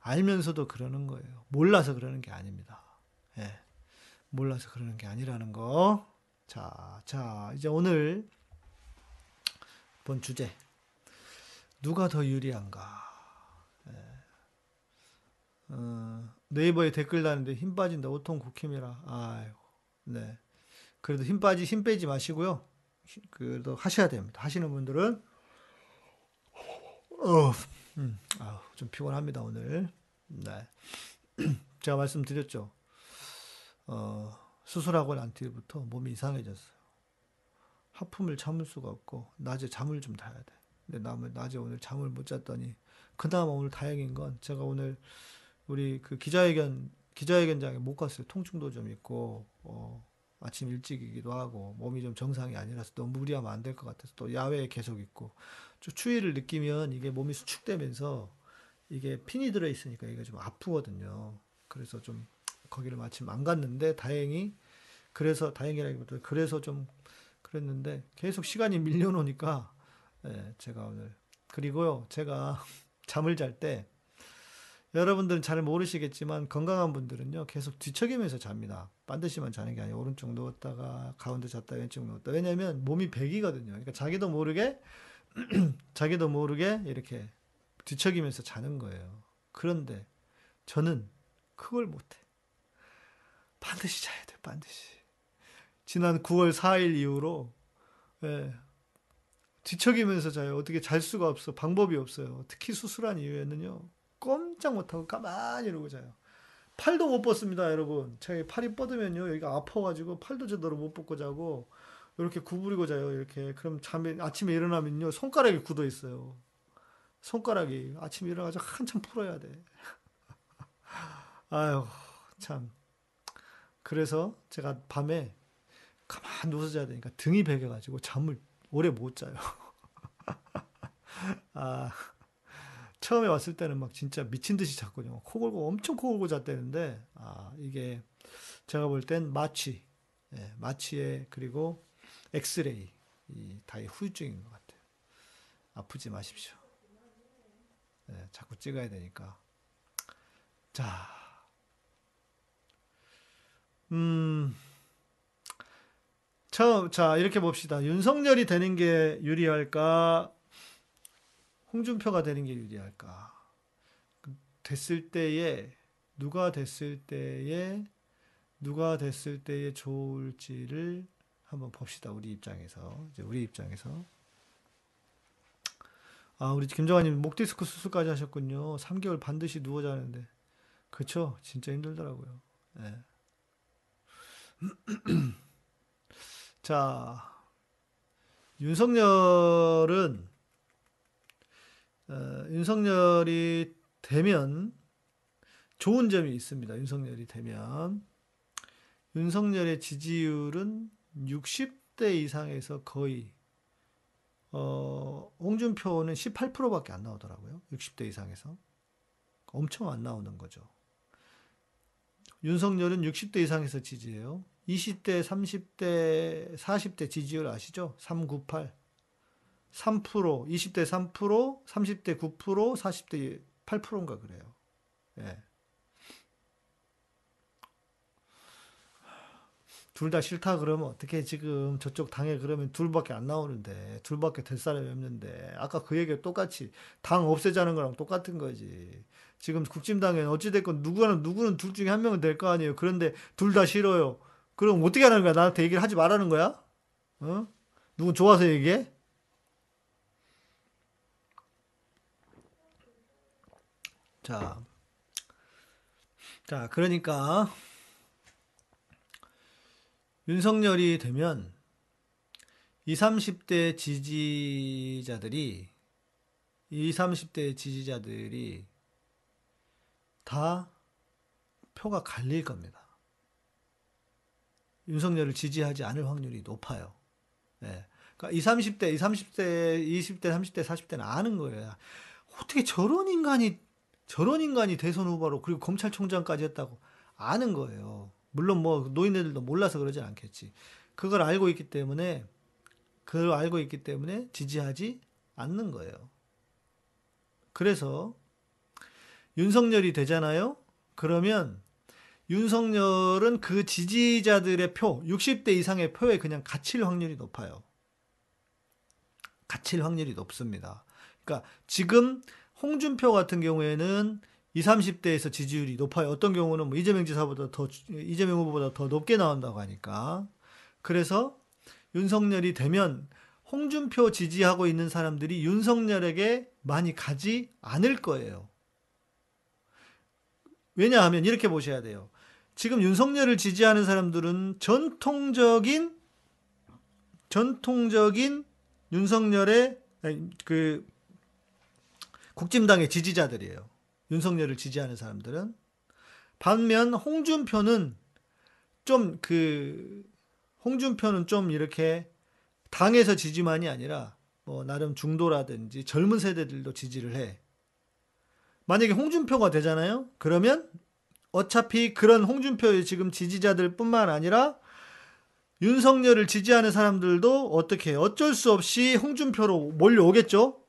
알면서도 그러는 거예요. 몰라서 그러는 게 아닙니다. 예. 몰라서 그러는 게 아니라는 거. 자, 자, 이제 오늘 본 주제. 누가 더 유리한가? 어, 네이버에 댓글 다는데 힘 빠진다. 오통 국힘이라. 아유, 네. 그래도 힘 빠지, 힘 빼지 마시고요. 힘- 그래도 하셔야 됩니다. 하시는 분들은, 어, 음, 아우, 좀 피곤합니다, 오늘. 네. 제가 말씀드렸죠. 어, 수술하고 난 뒤부터 몸이 이상해졌어요. 하품을 참을 수가 없고, 낮에 잠을 좀 자야 돼. 근데 남은 낮에 오늘 잠을 못 잤더니, 그나마 오늘 다행인 건 제가 오늘 우리 그 기자회견 기자회견장에 못 갔어요. 통증도 좀 있고 어, 아침 일찍이기도 하고 몸이 좀 정상이 아니라서 너무 무리하면 안 될 것 같아서 또 야외에 계속 있고 좀 추위를 느끼면 이게 몸이 수축되면서 이게 핀이 들어 있으니까 이게 좀 아프거든요. 그래서 좀 거기를 마침 안 갔는데 다행히 그래서 다행이라기보다 그래서 좀 그랬는데 계속 시간이 밀려놓으니까 예, 제가 오늘 그리고요 제가 잠을 잘 때 여러분들은 잘 모르시겠지만 건강한 분들은요 계속 뒤척이면서 잡니다. 반드시만 자는 게 아니에요. 오른쪽 누웠다가 가운데 잤다 왼쪽 누웠다. 왜냐면 몸이 백이거든요. 그러니까 자기도 모르게 자기도 모르게 이렇게 뒤척이면서 자는 거예요. 그런데 저는 그걸 못해. 반드시 자야 돼. 반드시. 지난 9월 4일 이후로 예, 뒤척이면서 자요. 어떻게 잘 수가 없어. 방법이 없어요. 특히 수술한 이후에는요. 꼼짝 못하고 가만히 이러고 자요. 팔도 못 뻗습니다, 여러분. 제 팔이 뻗으면요. 여기가 아파가지고 팔도 제대로 못 뻗고 자고 이렇게 구부리고 자요. 이렇게. 그럼 잠에 아침에 일어나면요. 손가락이 굳어 있어요. 손가락이 아침에 일어나가지고 한참 풀어야 돼. 아유, 참. 그래서 제가 밤에 가만 누워서 자야 되니까 등이 베겨가지고 잠을 오래 못 자요. 아, 처음에 왔을 때는 막 진짜 미친 듯이 잤거든요. 코 골고 엄청 코 골고 잤다는데, 아, 이게 제가 볼 땐 마취, 예, 마취에 그리고 엑스레이, 이 다의 후유증인 것 같아요. 아프지 마십시오. 예, 자꾸 찍어야 되니까. 자, 음, 처음, 자, 이렇게 봅시다. 윤석열이 되는 게 유리할까? 홍준표가 되는 게 유리할까? 됐을 때에, 누가 됐을 때에, 누가 됐을 때에 좋을지를 한번 봅시다. 우리 입장에서. 이제 우리 입장에서. 아, 우리 김정환님 목 디스크 수술까지 하셨군요. 3개월 반드시 누워 자는데. 그쵸? 진짜 힘들더라고요. 예. 자, 윤석열은, 어, 윤석열이 되면 좋은 점이 있습니다. 윤석열이 되면. 윤석열의 지지율은 60대 이상에서 거의 어, 홍준표는 18%밖에 안 나오더라고요. 60대 이상에서. 엄청 안 나오는 거죠. 윤석열은 60대 이상에서 지지해요. 20대, 30대, 40대 지지율 아시죠? 398. 3%, 20대 3%, 30대 9%, 40대 8%인가 그래요. 예. 둘다 싫다 그러면 어떻게 지금 저쪽 당에 그러면 둘밖에 안 나오는데 둘밖에 될 사람이 없는데 아까 그 얘기 똑같이 당 없애자는 거랑 똑같은 거지. 지금 국진당에 어찌됐건 누구는 누구는 둘 중에 한 명은 될 거 아니에요. 그런데 둘 다 싫어요. 그럼 어떻게 하는 거야? 나한테 얘기를 하지 말라는 거야? 어? 누군 좋아서 얘기해? 자, 자, 그러니까 윤석열이 되면 20, 30대 지지자들이 20, 30대 지지자들이 다 표가 갈릴 겁니다. 윤석열을 지지하지 않을 확률이 높아요. 예. 그러니까 20, 30대, 20, 30대, 20대, 30대, 40대는 아는 거예요. 어떻게 저런 인간이 저런 인간이 대선 후보로 그리고 검찰총장까지 했다고 아는 거예요. 물론 뭐 노인네들도 몰라서 그러진 않겠지. 그걸 알고 있기 때문에 그걸 알고 있기 때문에 지지하지 않는 거예요. 그래서 윤석열이 되잖아요. 그러면 윤석열은 그 지지자들의 표, 60대 이상의 표에 그냥 갇힐 확률이 높아요. 갇힐 확률이 높습니다. 그러니까 지금 홍준표 같은 경우에는 20, 30대에서 지지율이 높아요. 어떤 경우는 뭐 이재명 지사보다 더, 이재명 후보보다 더 높게 나온다고 하니까. 그래서 윤석열이 되면 홍준표 지지하고 있는 사람들이 윤석열에게 많이 가지 않을 거예요. 왜냐하면 이렇게 보셔야 돼요. 지금 윤석열을 지지하는 사람들은 전통적인 전통적인 윤석열의 그 국진당의 지지자들이에요. 윤석열을 지지하는 사람들은 반면 홍준표는 좀 그 홍준표는 좀 이렇게 당에서 지지만이 아니라 뭐 나름 중도라든지 젊은 세대들도 지지를 해. 만약에 홍준표가 되잖아요. 그러면 어차피 그런 홍준표의 지금 지지자들뿐만 아니라 윤석열을 지지하는 사람들도 어떻게 어쩔 수 없이 홍준표로 몰려오겠죠.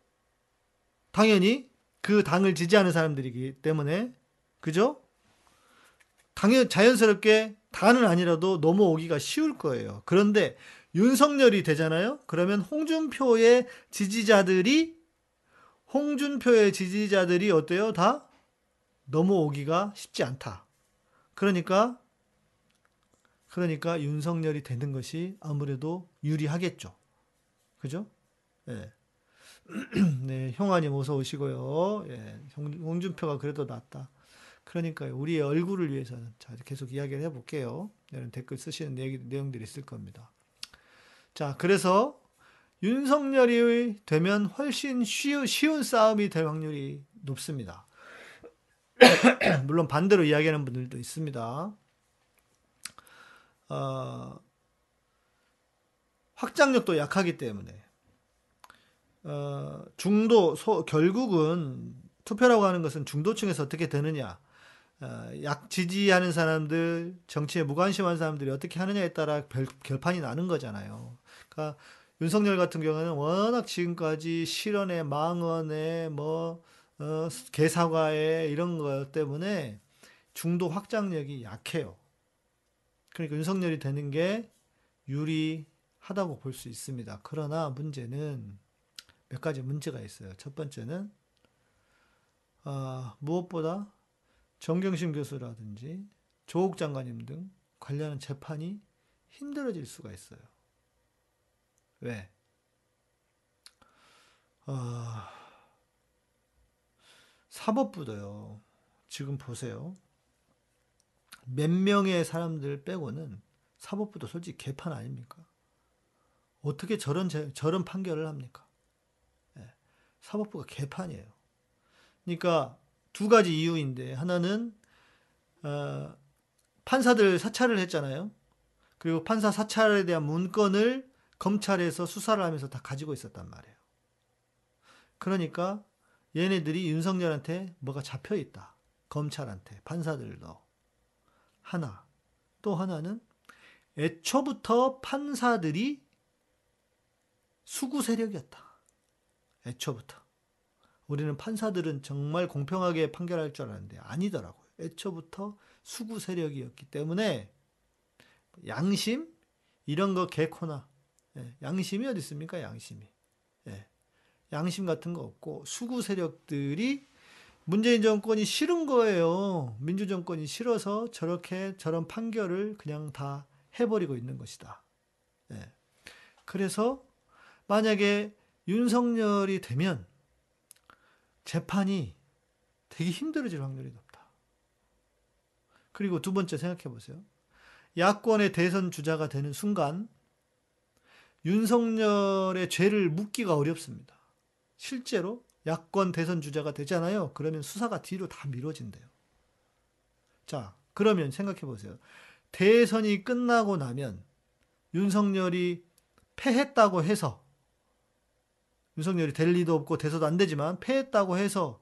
당연히 그 당을 지지하는 사람들이기 때문에 그죠? 당연 자연스럽게 다는 아니라도 넘어오기가 쉬울 거예요. 그런데 윤석열이 되잖아요. 그러면 홍준표의 지지자들이 홍준표의 지지자들이 어때요? 다 넘어오기가 쉽지 않다. 그러니까 그러니까 윤석열이 되는 것이 아무래도 유리하겠죠. 그죠? 예. 네, 형아님 어서 오시고요. 예, 홍준표가 그래도 낫다. 그러니까 우리의 얼굴을 위해서는 자 계속 이야기를 해볼게요. 이런 댓글 쓰시는 내용들이 있을 겁니다. 자, 그래서 윤석열이 되면 훨씬 쉬운, 쉬운 싸움이 될 확률이 높습니다. 물론 반대로 이야기하는 분들도 있습니다. 어, 확장력도 약하기 때문에 어, 중도 소, 결국은 투표라고 하는 것은 중도층에서 어떻게 되느냐 어, 약 지지하는 사람들 정치에 무관심한 사람들이 어떻게 하느냐에 따라 별, 결판이 나는 거잖아요. 그러니까 윤석열 같은 경우는 워낙 지금까지 실언에 망언에 뭐 어, 개사과에 이런 것 때문에 중도 확장력이 약해요. 그러니까 윤석열이 되는 게 유리하다고 볼 수 있습니다. 그러나 문제는 몇 가지 문제가 있어요. 첫 번째는 아, 무엇보다 정경심 교수라든지 조국 장관님 등 관련한 재판이 힘들어질 수가 있어요. 왜? 아, 사법부도요. 지금 보세요. 몇 명의 사람들 빼고는 사법부도 솔직히 개판 아닙니까? 어떻게 저런 저런 판결을 합니까? 네. 사법부가 개판이에요. 그러니까 두 가지 이유인데 하나는 어, 판사들 사찰을 했잖아요. 그리고 판사 사찰에 대한 문건을 검찰에서 수사를 하면서 다 가지고 있었단 말이에요. 그러니까 얘네들이 윤석열한테 뭐가 잡혀 있다. 검찰한테, 판사들도. 하나. 또 하나는 애초부터 판사들이 수구 세력이었다. 애초부터. 우리는 판사들은 정말 공평하게 판결할 줄 알았는데 아니더라고요. 애초부터 수구 세력이었기 때문에 양심 이런 거 개코나 예, 양심이 어디 있습니까? 양심이. 예, 양심 같은 거 없고 수구 세력들이 문재인 정권이 싫은 거예요. 민주 정권이 싫어서 저렇게 저런 판결을 그냥 다 해버리고 있는 것이다. 예. 그래서 만약에 윤석열이 되면 재판이 되게 힘들어질 확률이 높다. 그리고 두 번째 생각해 보세요. 야권의 대선 주자가 되는 순간 윤석열의 죄를 묻기가 어렵습니다. 실제로 야권 대선 주자가 되잖아요. 그러면 수사가 뒤로 다 미뤄진대요. 자, 그러면 생각해 보세요. 대선이 끝나고 나면 윤석열이 패했다고 해서 윤석열이 될 리도 없고 대서도 안 되지만 패했다고 해서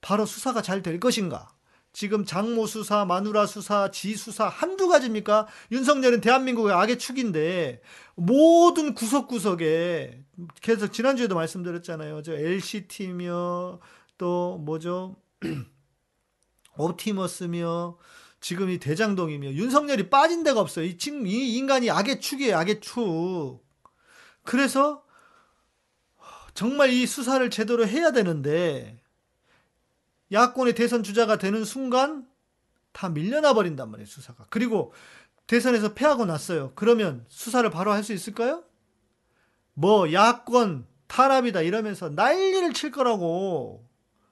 바로 수사가 잘 될 것인가? 지금 장모 수사, 마누라 수사, 지 수사 한두 가지입니까? 윤석열은 대한민국의 악의 축인데 모든 구석구석에 계속 지난주에도 말씀드렸잖아요. 저 LCT며 또 뭐죠? 옵티머스며 지금 이 대장동이며 윤석열이 빠진 데가 없어요. 이 지금 이 인간이 악의 축이에요. 악의 축. 그래서 정말 이 수사를 제대로 해야 되는데 야권의 대선 주자가 되는 순간 다 밀려나 버린단 말이에요, 수사가. 그리고 대선에서 패하고 났어요. 그러면 수사를 바로 할 수 있을까요? 뭐 야권 탄압이다 이러면서 난리를 칠 거라고.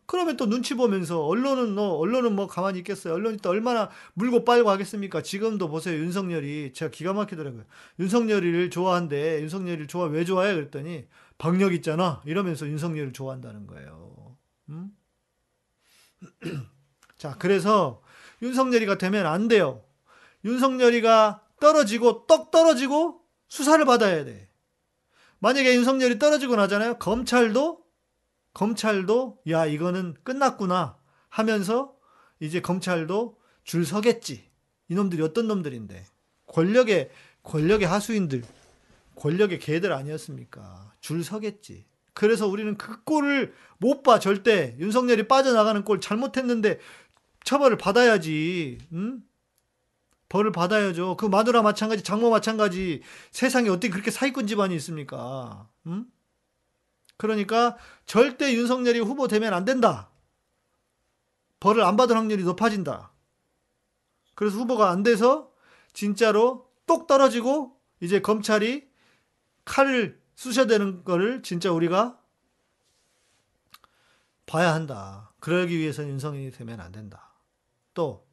그러면 또 눈치 보면서 언론은 뭐 언론은 뭐 가만히 있겠어요. 언론이 또 얼마나 물고 빨고 하겠습니까? 지금도 보세요. 윤석열이 제가 기가 막히더라고요. 윤석열이를 좋아한대. 윤석열이를 좋아 왜 좋아해? 그랬더니 박력 있잖아. 이러면서 윤석열을 좋아한다는 거예요. 음? 자, 그래서 윤석열이가 되면 안 돼요. 윤석열이가 떨어지고 떡 떨어지고 수사를 받아야 돼. 만약에 윤석열이 떨어지고 나잖아요. 검찰도 검찰도 야 이거는 끝났구나 하면서 이제 검찰도 줄 서겠지. 이놈들이 어떤 놈들인데 권력의 권력의 하수인들 권력의 개들 아니었습니까? 줄 서겠지. 그래서 우리는 그 꼴을 못 봐, 절대. 윤석열이 빠져나가는 꼴 잘못했는데 처벌을 받아야지, 응? 벌을 받아야죠. 그 마누라 마찬가지, 장모 마찬가지. 세상에 어떻게 그렇게 사기꾼 집안이 있습니까? 응? 그러니까 절대 윤석열이 후보 되면 안 된다. 벌을 안 받을 확률이 높아진다. 그래서 후보가 안 돼서 진짜로 똑 떨어지고 이제 검찰이 칼을 쑤셔야 되는 거를 진짜 우리가 봐야 한다. 그러기 위해서는 윤석열이 되면 안 된다. 또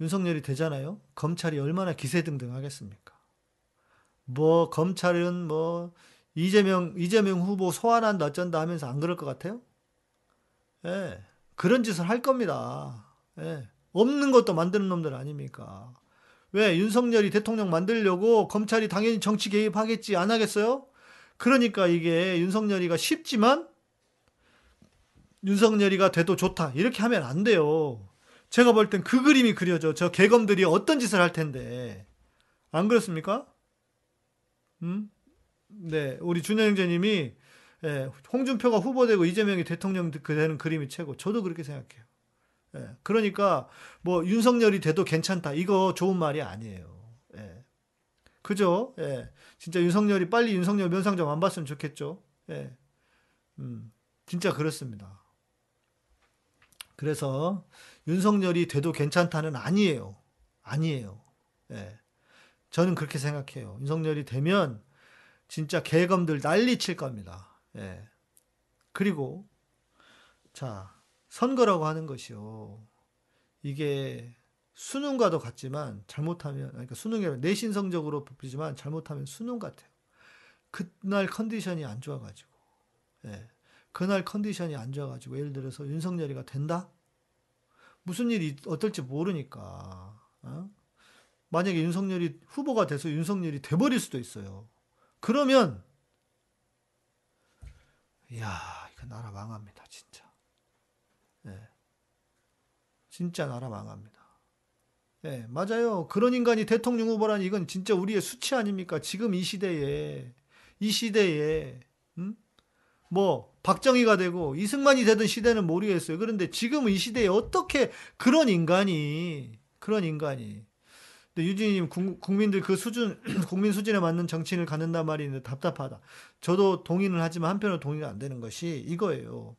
윤석열이 되잖아요. 검찰이 얼마나 기세등등 하겠습니까? 뭐 검찰은 뭐 이재명 이재명 후보 소환한다 어쩐다 하면서 안 그럴 것 같아요? 예. 그런 짓을 할 겁니다. 예. 없는 것도 만드는 놈들 아닙니까? 왜 윤석열이 대통령 만들려고 검찰이 당연히 정치 개입하겠지 안 하겠어요? 그러니까 이게 윤석열이가 쉽지만 윤석열이가 돼도 좋다 이렇게 하면 안 돼요. 제가 볼 땐 그 그림이 그려져. 저 개검들이 어떤 짓을 할 텐데 안 그렇습니까? 음? 네, 우리 준영 형제님이 예, 홍준표가 후보되고 이재명이 대통령 그 되는 그림이 최고. 저도 그렇게 생각해요. 예. 그러니까 뭐 윤석열이 돼도 괜찮다. 이거 좋은 말이 아니에요. 예. 그죠? 예. 진짜 윤석열이 빨리 윤석열 면상 좀 안 봤으면 좋겠죠. 예. 음. 진짜 그렇습니다. 그래서 윤석열이 돼도 괜찮다는 아니에요. 아니에요. 예. 저는 그렇게 생각해요. 윤석열이 되면 진짜 개검들 난리 칠 겁니다. 예. 그리고 자, 선거라고 하는 것이요. 이게 수능과도 같지만 잘못하면 그러니까 수능이 내신 성적으로 뽑히지만 잘못하면 수능 같아요. 그날 컨디션이 안 좋아 가지고. 예. 그날 컨디션이 안 좋아 가지고 예를 들어서 윤석열이가 된다? 무슨 일이 어떨지 모르니까. 어? 만약에 윤석열이 후보가 돼서 윤석열이 돼버릴 수도 있어요. 그러면 이야 이거 나라 망합니다 진짜. 네. 진짜 나라 망합니다. 네, 맞아요. 그런 인간이 대통령 후보라니 이건 진짜 우리의 수치 아닙니까? 지금 이 시대에 이 시대에 음? 뭐 박정희가 되고 이승만이 되던 시대는 모르겠어요. 그런데 지금 이 시대에 어떻게 그런 인간이 그런 인간이 유진님 국민들 그 수준 국민 수준에 맞는 정치인을 갖는단 말이 답답하다. 저도 동의는 하지만 한편으로 동의가 안 되는 것이 이거예요.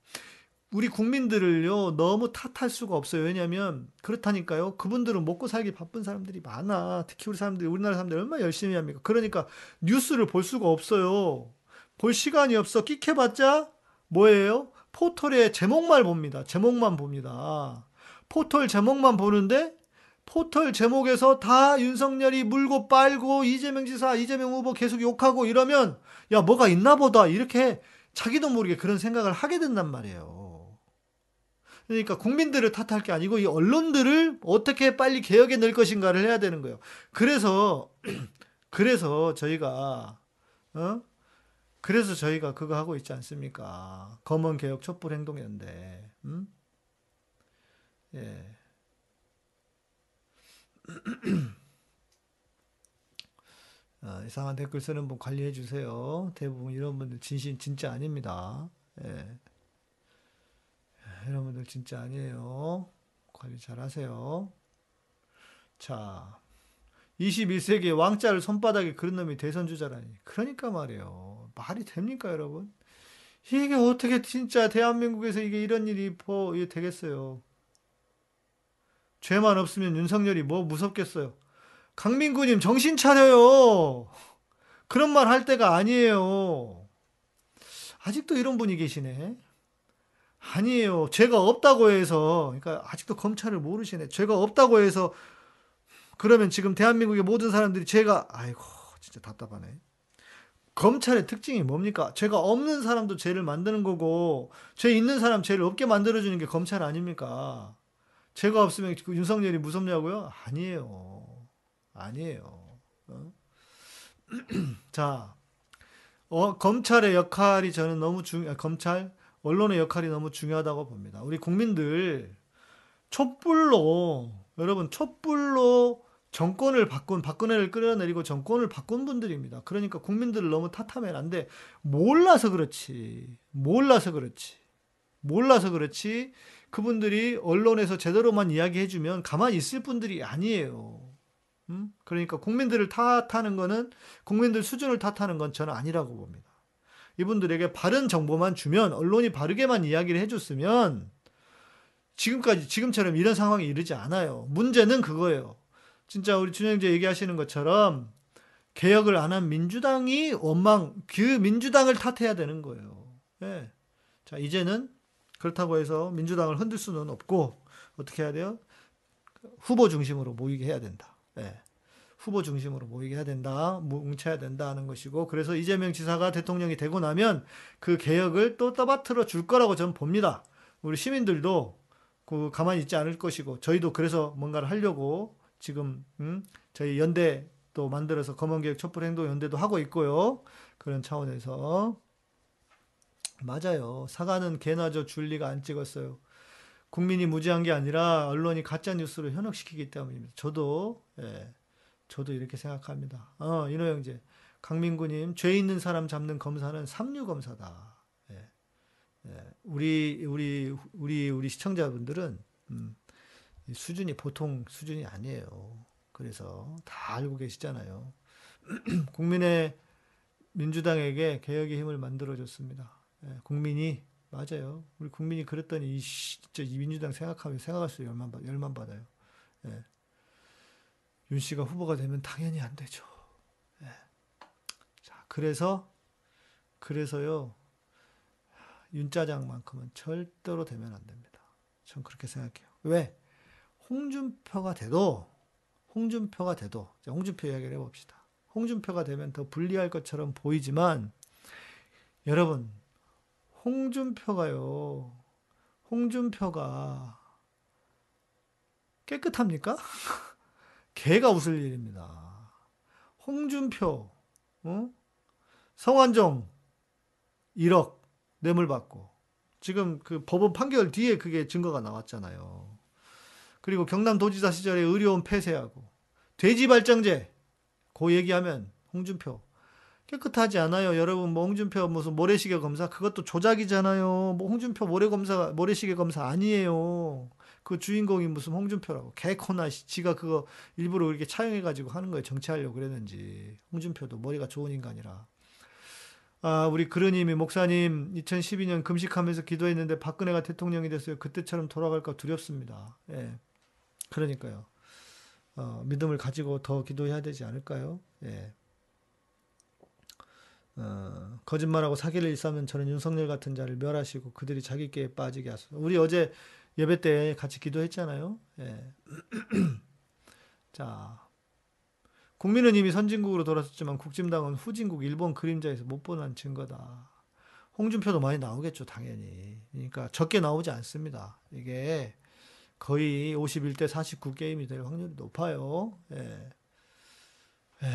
우리 국민들을요 너무 탓할 수가 없어요. 왜냐하면 그렇다니까요. 그분들은 먹고 살기 바쁜 사람들이 많아. 특히 우리 사람들이 우리나라 사람들이 얼마나 열심히 합니까? 그러니까 뉴스를 볼 수가 없어요. 볼 시간이 없어. 끽해봤자 뭐예요? 포털에 제목만 봅니다. 제목만 봅니다. 포털 제목만 보는데 포털 제목에서 다 윤석열이 물고 빨고 이재명 지사, 이재명 후보 계속 욕하고 이러면 야 뭐가 있나 보다 이렇게 자기도 모르게 그런 생각을 하게 된단 말이에요. 그러니까 국민들을 탓할 게 아니고 이 언론들을 어떻게 빨리 개혁에 넣을 것인가를 해야 되는 거예요. 그래서 그래서 저희가 어? 그래서 저희가 그거 하고 있지 않습니까? 검언 개혁 촛불 행동연대. 음? 예. 어, 이상한 댓글 쓰는 분 관리해 주세요. 대부분 이런 분들 진심 진짜 아닙니다. 예. 예. 이런 분들 진짜 아니에요. 관리 잘 하세요. 자, 21세기에 왕자를 손바닥에 그런 놈이 대선 주자라니. 그러니까 말이에요. 말이 됩니까, 여러분? 이게 어떻게 진짜 대한민국에서 이게 이런 일이 뭐 되겠어요. 죄만 없으면 윤석열이 뭐 무섭겠어요. 강민구님 정신 차려요. 그런 말 할 때가 아니에요. 아직도 이런 분이 계시네. 아니에요. 죄가 없다고 해서, 그러니까 아직도 검찰을 모르시네. 죄가 없다고 해서, 그러면 지금 대한민국의 모든 사람들이 죄가, 아이고, 진짜 답답하네. 검찰의 특징이 뭡니까? 죄가 없는 사람도 죄를 만드는 거고, 죄 있는 사람 죄를 없게 만들어주는 게 검찰 아닙니까? 죄가 없으면 그 윤석열이 무섭냐고요? 아니에요. 아니에요. 어? 자, 어, 검찰의 역할이 저는 너무 중, 아, 검찰, 언론의 역할이 너무 중요하다고 봅니다. 우리 국민들 촛불로, 여러분, 촛불로 정권을 바꾼, 박근혜를 끌어내리고 정권을 바꾼 분들입니다. 그러니까 국민들을 너무 탓하면 안 돼. 몰라서 그렇지. 몰라서 그렇지. 몰라서 그렇지. 그분들이 언론에서 제대로만 이야기해 주면 가만히 있을 분들이 아니에요. 음? 그러니까 국민들을 탓하는 거는 국민들 수준을 탓하는 건 저는 아니라고 봅니다. 이분들에게 바른 정보만 주면 언론이 바르게만 이야기를 해 줬으면 지금까지 지금처럼 이런 상황이 이르지 않아요. 문제는 그거예요. 진짜 우리 준영재 얘기하시는 것처럼 개혁을 안 한 민주당이 원망 그 민주당을 탓해야 되는 거예요. 네. 자 이제는 그렇다고 해서 민주당을 흔들 수는 없고 어떻게 해야 돼요? 후보 중심으로 모이게 해야 된다. 네. 후보 중심으로 모이게 해야 된다. 뭉쳐야 된다 하는 것이고 그래서 이재명 지사가 대통령이 되고 나면 그 개혁을 또 떠받들어 줄 거라고 저는 봅니다. 우리 시민들도 그 가만히 있지 않을 것이고 저희도 그래서 뭔가를 하려고 지금 음? 저희 연대 또 만들어서 검언개혁 촛불행동 연대도 하고 있고요. 그런 차원에서 맞아요. 사과는 개나죠. 줄리가 안 찍었어요. 국민이 무지한 게 아니라 언론이 가짜 뉴스로 현혹시키기 때문입니다. 저도 예, 저도 이렇게 생각합니다. 어, 인호 형제, 강민구님, 죄 있는 사람 잡는 검사는 삼류 검사다. 예, 예, 우리 우리 우리 우리 시청자분들은 음, 수준이 보통 수준이 아니에요. 그래서 다 알고 계시잖아요. 국민의 민주당에게 개혁의 힘을 만들어줬습니다. 예, 국민이 맞아요. 우리 국민이 그랬더니 이 진짜 이 민주당 생각하면 생각할수록 열만 받 열만 받아요. 예. 윤 씨가 후보가 되면 당연히 안 되죠. 예. 자, 그래서 그래서요. 윤 짜장만큼은 절대로 되면 안 됩니다. 전 그렇게 생각해요. 왜? 홍준표가 돼도 홍준표가 돼도 홍준표 이야기를 해봅시다. 홍준표가 되면 더 불리할 것처럼 보이지만 여러분 홍준표가요. 홍준표가 깨끗합니까? 개가 웃을 일입니다. 홍준표, 어? 성완종 1억 뇌물 받고 지금 그 법원 판결 뒤에 그게 증거가 나왔잖아요. 그리고 경남도지사 시절에 의료원 폐쇄하고 돼지 발정제 그 얘기하면 홍준표 깨끗하지 않아요. 여러분 뭐 홍준표 무슨 모래시계 검사 그것도 조작이잖아요. 뭐 홍준표 모래 검사 모래시계 검사 아니에요. 그 주인공이 무슨 홍준표라고 개코나 지가 그거 일부러 이렇게 차용해 가지고 하는 거에 정치하려고 그랬는지 홍준표도 머리가 좋은 인간이라 아, 우리 그러님이 목사님 2012년 금식하면서 기도했는데 박근혜가 대통령이 됐어요. 그때처럼 돌아갈까 두렵습니다. 예. 그러니까요. 어, 믿음을 가지고 더 기도해야 되지 않을까요? 예. 어, 거짓말하고 사기를 일삼는 저는 윤석열 같은 자를 멸하시고 그들이 자기께 빠지게 하소서. 우리 어제 예배 때 같이 기도했잖아요. 예. 자, 국민은 이미 선진국으로 돌아섰지만 국진당은 후진국 일본 그림자에서 못 보는 증거다. 홍준표도 많이 나오겠죠, 당연히. 그러니까 적게 나오지 않습니다. 이게 거의 51대 49 게임이 될 확률이 높아요. 예. 예.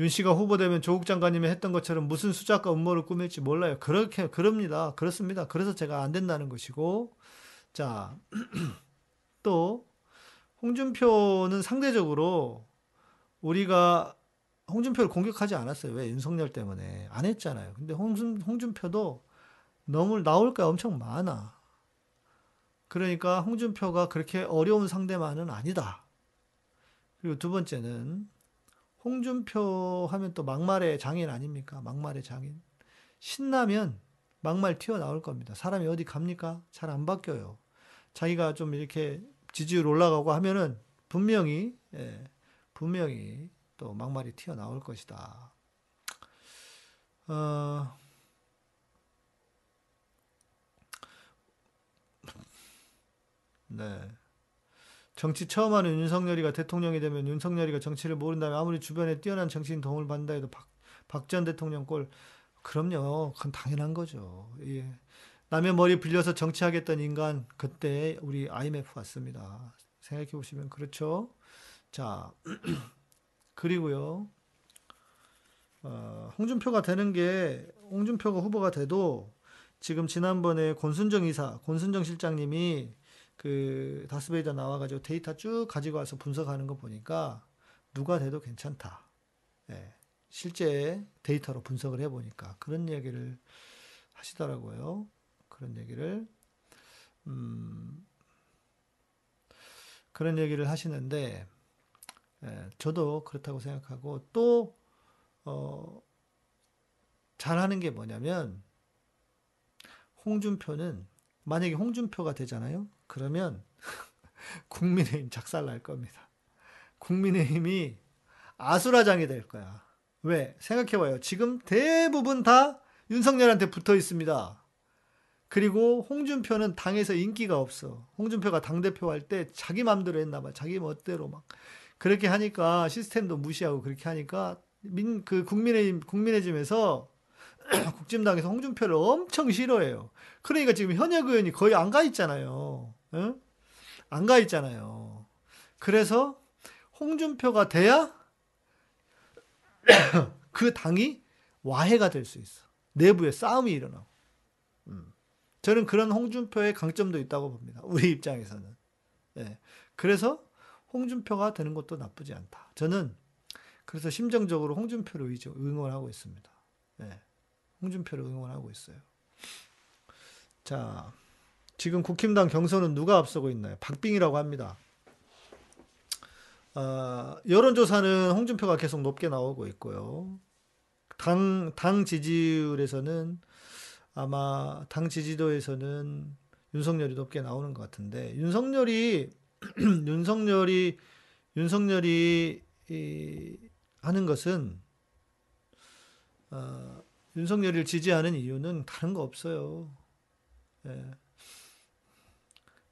윤 씨가 후보되면 조국 장관님이 했던 것처럼 무슨 수작과 음모를 꾸밀지 몰라요. 그렇게 그럽니다. 그렇습니다. 그래서 제가 안 된다는 것이고 자, 또 홍준표는 상대적으로 우리가 홍준표를 공격하지 않았어요. 왜? 윤석열 때문에. 안 했잖아요. 근데 홍준, 홍준표도 너무 나올 게 엄청 많아. 그러니까 홍준표가 그렇게 어려운 상대만은 아니다. 그리고 두 번째는 홍준표 하면 또 막말의 장인 아닙니까? 막말의 장인. 신나면 막말 튀어나올 겁니다. 사람이 어디 갑니까? 잘 안 바뀌어요. 자기가 좀 이렇게 지지율 올라가고 하면은 분명히, 예, 분명히 또 막말이 튀어나올 것이다. 어, 네. 정치 처음 하는 윤석열이가 대통령이 되면 윤석열이가 정치를 모른다면 아무리 주변에 뛰어난 정치인 도움을 받는다 해도 박, 박전 대통령 꼴 그럼요. 그건 당연한 거죠. 예. 남의 머리 빌려서 정치하겠다는 인간 그때 우리 IMF 왔습니다. 생각해 보시면 그렇죠. 자 그리고요. 어, 홍준표가 되는 게 홍준표가 후보가 돼도 지금 지난번에 권순정 이사, 권순정 실장님이 그 다스베이더 나와가지고 데이터 쭉 가지고 와서 분석하는 거 보니까 누가 돼도 괜찮다. 예, 실제 데이터로 분석을 해보니까 그런 얘기를 하시더라고요. 그런 얘기를 음, 그런 얘기를 하시는데 예, 저도 그렇다고 생각하고 또 어, 잘하는 게 뭐냐면 홍준표는 만약에 홍준표가 되잖아요. 그러면 국민의힘 작살 날 겁니다. 국민의힘이 아수라장이 될 거야. 왜? 생각해봐요. 지금 대부분 다 윤석열한테 붙어 있습니다. 그리고 홍준표는 당에서 인기가 없어. 홍준표가 당대표 할 때 자기 맘대로 했나 봐. 자기 멋대로 막. 그렇게 하니까 시스템도 무시하고 그렇게 하니까 민, 그 국민의힘, 국민의힘에서 국진당에서 홍준표를 엄청 싫어해요. 그러니까 지금 현역 의원이 거의 안 가 있잖아요. 응? 안가 있잖아요. 그래서 홍준표가 돼야 그 당이 와해가 될 수 있어. 내부에 싸움이 일어나고. 음. 저는 그런 홍준표의 강점도 있다고 봅니다. 우리 입장에서는. 네. 그래서 홍준표가 되는 것도 나쁘지 않다. 저는 그래서 심정적으로 홍준표를 응원하고 있습니다. 네. 홍준표를 응원하고 있어요. 자, 지금 국힘당 경선은 누가 앞서고 있나요? 박빙이라고 합니다. 어, 여론조사는 홍준표가 계속 높게 나오고 있고요. 당, 당 지지율에서는 아마 당 지지도에서는 윤석열이 높게 나오는 것 같은데 윤석열이 윤석열이 윤석열이 이, 하는 것은 어, 윤석열을 지지하는 이유는 다른 거 없어요. 예.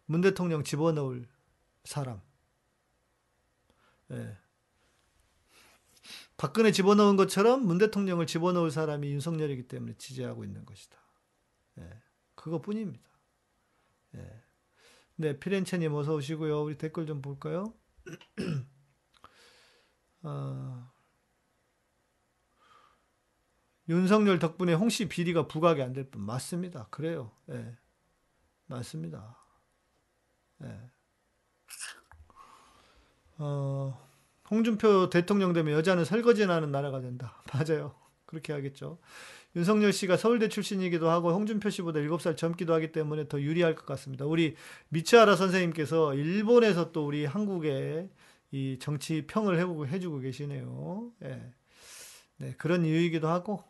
문 대통령 집어넣을 사람. 예. 박근혜 집어넣은 것처럼 문 대통령을 집어넣을 사람이 윤석열이기 때문에 지지하고 있는 것이다. 예. 그것뿐입니다. 예. 네, 피렌체님 어서 오시고요. 우리 댓글 좀 볼까요? 어, 윤석열 덕분에 홍씨 비리가 부각이 안 될 뿐 맞습니다. 그래요. 예. 맞습니다. 예. 어, 홍준표 대통령 되면 여자는 설거지 나는 나라가 된다. 맞아요. 그렇게 하겠죠. 윤석열 씨가 서울대 출신이기도 하고 홍준표 씨보다 7살 젊기도 하기 때문에 더 유리할 것 같습니다. 우리 미츠하라 선생님께서 일본에서 또 우리 한국의 이 정치 평을 해주고 계시네요. 예. 네, 그런 이유이기도 하고,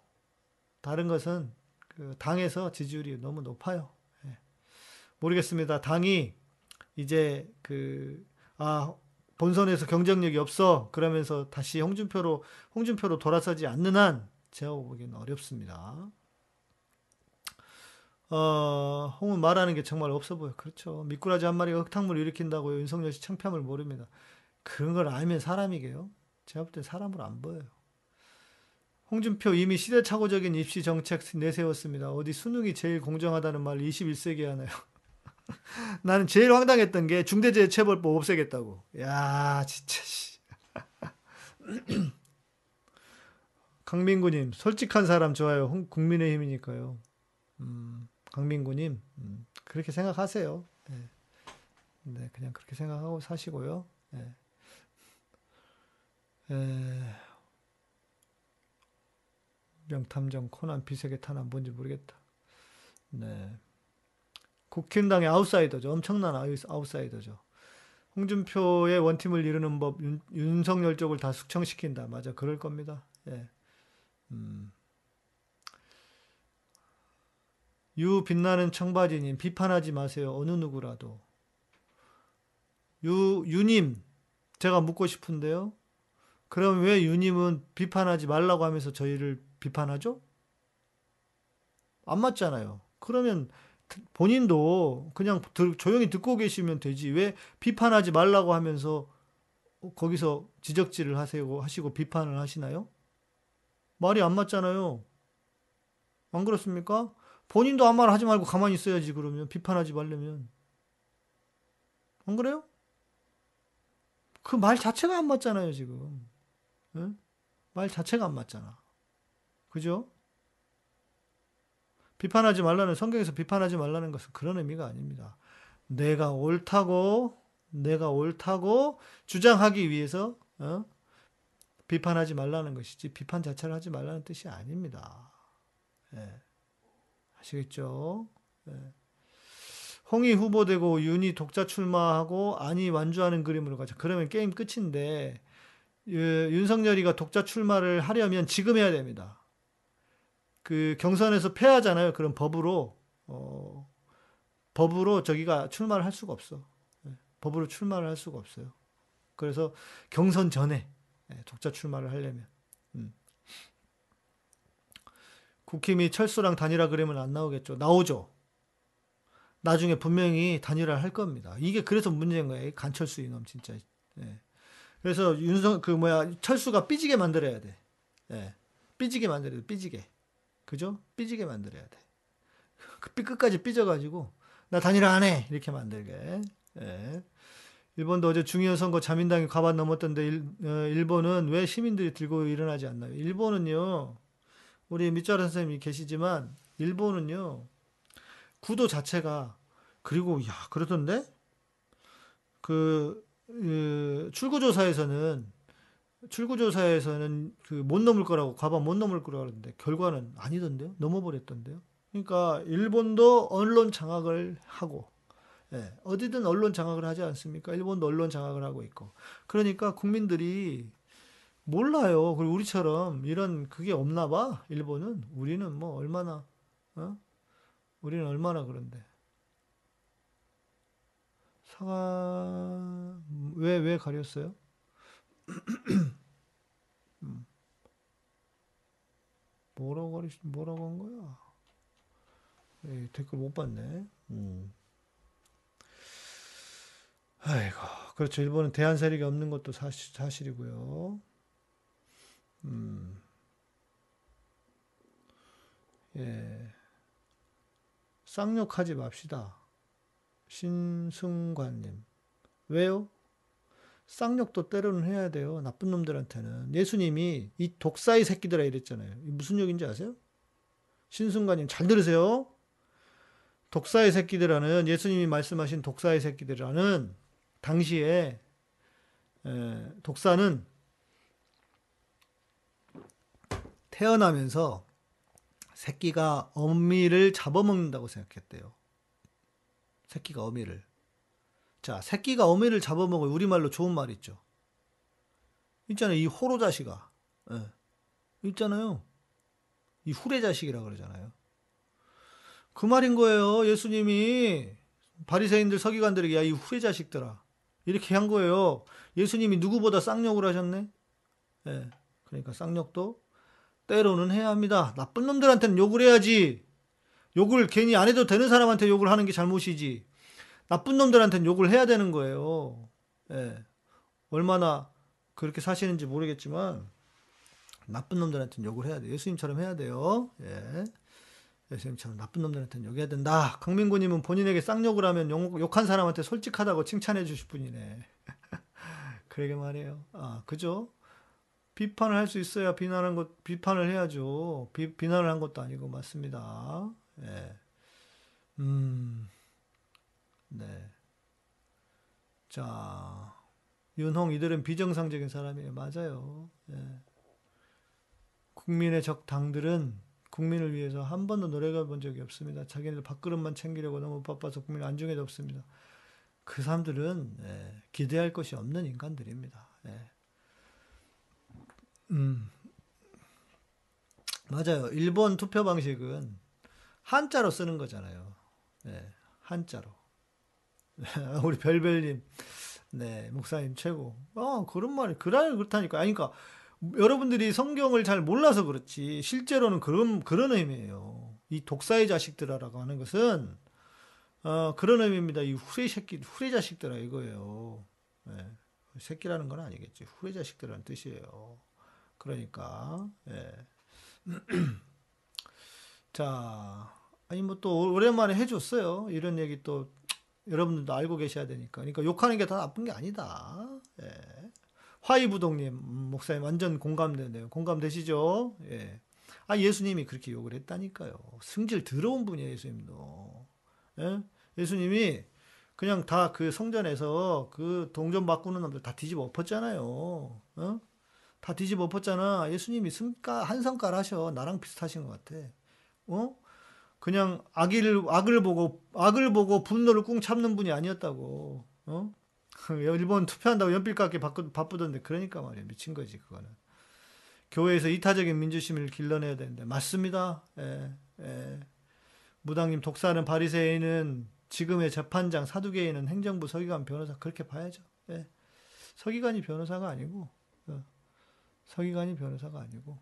다른 것은 그 당에서 지지율이 너무 높아요. 예. 모르겠습니다. 당이 이제 그, 아, 본선에서 경쟁력이 없어. 그러면서 다시 홍준표로, 홍준표로 돌아서지 않는 한 제가 보기에는 어렵습니다. 어, 홍은 말하는 게 정말 없어 보여. 그렇죠. 미꾸라지 한 마리가 흙탕물 일으킨다고요. 윤석열 씨 창피함을 모릅니다. 그런 걸 알면 사람이게요. 제가 볼때 사람으로 안 보여요. 홍준표 이미 시대착오적인 입시 정책 내세웠습니다. 어디 수능이 제일 공정하다는 말 21세기에 하나요? 나는 제일 황당했던 게 중대재해처벌법 없애겠다고. 야, 진짜 씨. 강민구님, 솔직한 사람 좋아요. 국민의힘이니까요. 음, 강민구님, 음, 그렇게 생각하세요. 네. 네, 그냥 그렇게 생각하고 사시고요. 네. 에... 명탐정 코난 비세계 탄환 뭔지 모르겠다. 네. 국힘당의 아웃사이더죠. 엄청난 아웃사이더죠. 홍준표의 원팀을 이루는 법, 윤, 윤석열 쪽을 다 숙청시킨다. 맞아, 그럴 겁니다. 예. 음. 유 빛나는 청바지님 비판하지 마세요. 어느 누구라도. 유 유님 제가 묻고 싶은데요. 그럼 왜 유님은 비판하지 말라고 하면서 저희를 비판하죠? 안 맞잖아요. 그러면 본인도 그냥 조용히 듣고 계시면 되지. 왜 비판하지 말라고 하면서 거기서 지적질을 하세요 하시고 비판을 하시나요? 말이 안 맞잖아요. 안 그렇습니까? 본인도 아무 말 하지 말고 가만히 있어야지 그러면 비판하지 말려면 안 그래요? 그 말 자체가 안 맞잖아요 지금. 응? 말 자체가 안 맞잖아. 그죠? 비판하지 말라는 성경에서 비판하지 말라는 것은 그런 의미가 아닙니다. 내가 옳다고 내가 옳다고 주장하기 위해서 어? 비판하지 말라는 것이지 비판 자체를 하지 말라는 뜻이 아닙니다. 예. 아시겠죠? 예. 홍이 후보되고 윤이 독자 출마하고 안이 완주하는 그림으로 가자. 그러면 게임 끝인데 윤석열이가 독자 출마를 하려면 지금 해야 됩니다. 그 경선에서 패하잖아요. 그럼 법으로 어, 법으로 저기가 출마를 할 수가 없어. 예. 법으로 출마를 할 수가 없어요. 그래서 경선 전에 예, 독자 출마를 하려면 음. 국힘이 철수랑 단일화 그림은 안 나오겠죠. 나오죠. 나중에 분명히 단일화를 할 겁니다. 이게 그래서 문제인 거예요. 간철수 이놈 진짜. 예. 그래서 윤석 그 뭐야 철수가 삐지게 만들어야 돼. 예. 삐지게 만들어야 돼. 삐지게. 그죠? 삐지게 만들어야 돼. 그 끝까지 삐져가지고 나 단일화 안 해. 이렇게 만들게. 예. 일본도 어제 중의원 선거 자민당이 과반 넘었던데 일, 어, 일본은 왜 시민들이 들고 일어나지 않나요? 일본은요. 우리 밑자라 선생님이 계시지만 일본은요. 구도 자체가 그리고 야 그러던데 그, 그 출구조사에서는 출구조사에서는 그 못 넘을 거라고 과반 못 넘을 거라고 그러는데 결과는 아니던데요. 넘어버렸던데요. 그러니까 일본도 언론 장악을 하고 예, 어디든 언론 장악을 하지 않습니까? 일본도 언론 장악을 하고 있고. 그러니까 국민들이 몰라요. 그리고 우리처럼 이런 그게 없나 봐. 일본은 우리는 뭐 얼마나 어? 우리는 얼마나 그런데. 사과 왜왜 가렸어요? 음. 뭐라고 가리 뭐라고 한 거야? 에이, 댓글 못 봤네. 음. 아이고, 그렇죠. 일본은 대한 세력이 없는 것도 사실, 사실이고요. 음, 예. 쌍욕하지 맙시다. 신승관님. 왜요? 쌍욕도 때로는 해야 돼요. 나쁜 놈들한테는. 예수님이 이 독사의 새끼들아 이랬잖아요. 무슨 욕인지 아세요? 신승관님 잘 들으세요. 독사의 새끼들아는 예수님이 말씀하신 독사의 새끼들아는 당시에 독사는 태어나면서 새끼가 어미를 잡아먹는다고 생각했대요. 새끼가 어미를. 자, 새끼가 어미를 잡아먹을 우리말로 좋은 말 있죠. 있잖아요. 이 호로 자식아. 예. 있잖아요. 이 후레 자식이라 그러잖아요. 그 말인 거예요. 예수님이 바리새인들 서기관들에게 야 이 후레 자식들아 이렇게 한 거예요. 예수님이 누구보다 쌍욕을 하셨네. 예. 그러니까 쌍욕도 때로는 해야 합니다. 나쁜 놈들한테는 욕을 해야지. 욕을 괜히 안 해도 되는 사람한테 욕을 하는 게 잘못이지. 나쁜 놈들한테는 욕을 해야 되는 거예요. 예. 얼마나 그렇게 사시는지 모르겠지만 나쁜 놈들한테는 욕을 해야 돼. 예수님처럼 해야 돼요. 예. 예수님처럼 나쁜 놈들한테는 욕해야 된다. 강민구님은 본인에게 쌍욕을 하면 욕, 욕한 사람한테 솔직하다고 칭찬해 주실 분이네. 그러게 말이에요. 아, 그죠? 비판을 할 수 있어야 비난한 것, 비판을 해야죠. 비, 비난을 한 것도 아니고, 맞습니다. 예. 음, 네. 자, 윤홍, 이들은 비정상적인 사람이에요. 맞아요. 예. 국민의 적 당들은 국민을 위해서 한 번도 노래가 본 적이 없습니다. 자기네들 밥그릇만 챙기려고 너무 바빠서 국민 안중에도 없습니다. 그 사람들은 예, 기대할 것이 없는 인간들입니다. 예. 음, 맞아요. 일본 투표 방식은 한자로 쓰는 거잖아요. 네, 한자로. 우리 별별님, 네, 목사님 최고. 어, 그런 말이, 그날 그렇다니까. 아니, 그러니까, 여러분들이 성경을 잘 몰라서 그렇지, 실제로는 그런, 그런 의미예요. 이 독사의 자식들아라고 하는 것은, 어, 그런 의미입니다. 이 후레 새끼, 후레 자식들아 이거예요. 네, 새끼라는 건 아니겠지. 후레 자식들이라는 뜻이에요. 그러니까 예. 자 아니 뭐 또 오랜만에 해줬어요. 이런 얘기 또 여러분들도 알고 계셔야 되니까. 그러니까 욕하는 게 다 나쁜 게 아니다. 예. 화이부동님 목사님 완전 공감되네요. 공감되시죠? 예. 아 예수님이 그렇게 욕을 했다니까요. 승질 더러운 분이에요 예수님도. 예? 예수님이 그냥 다 그 성전에서 그 동전 바꾸는 놈들 다 뒤집어 엎었잖아요. 어? 다 뒤집어 엎었잖아. 예수님이 승가 한 성깔 하셔. 나랑 비슷하신 것 같아. 어? 그냥 악을 악을 보고 악을 보고 분노를 꾹 참는 분이 아니었다고. 어? 일본 투표한다고 연필 깎기 바쁘던데 그러니까 말이야 미친 거지 그거는. 교회에서 이타적인 민주심을 길러내야 되는데 맞습니다. 예, 예. 무당님 독사는 바리새인은 지금의 재판장 사두개인은 행정부 서기관 변호사 그렇게 봐야죠. 예. 서기관이 변호사가 아니고 어. 서기관이 변호사가 아니고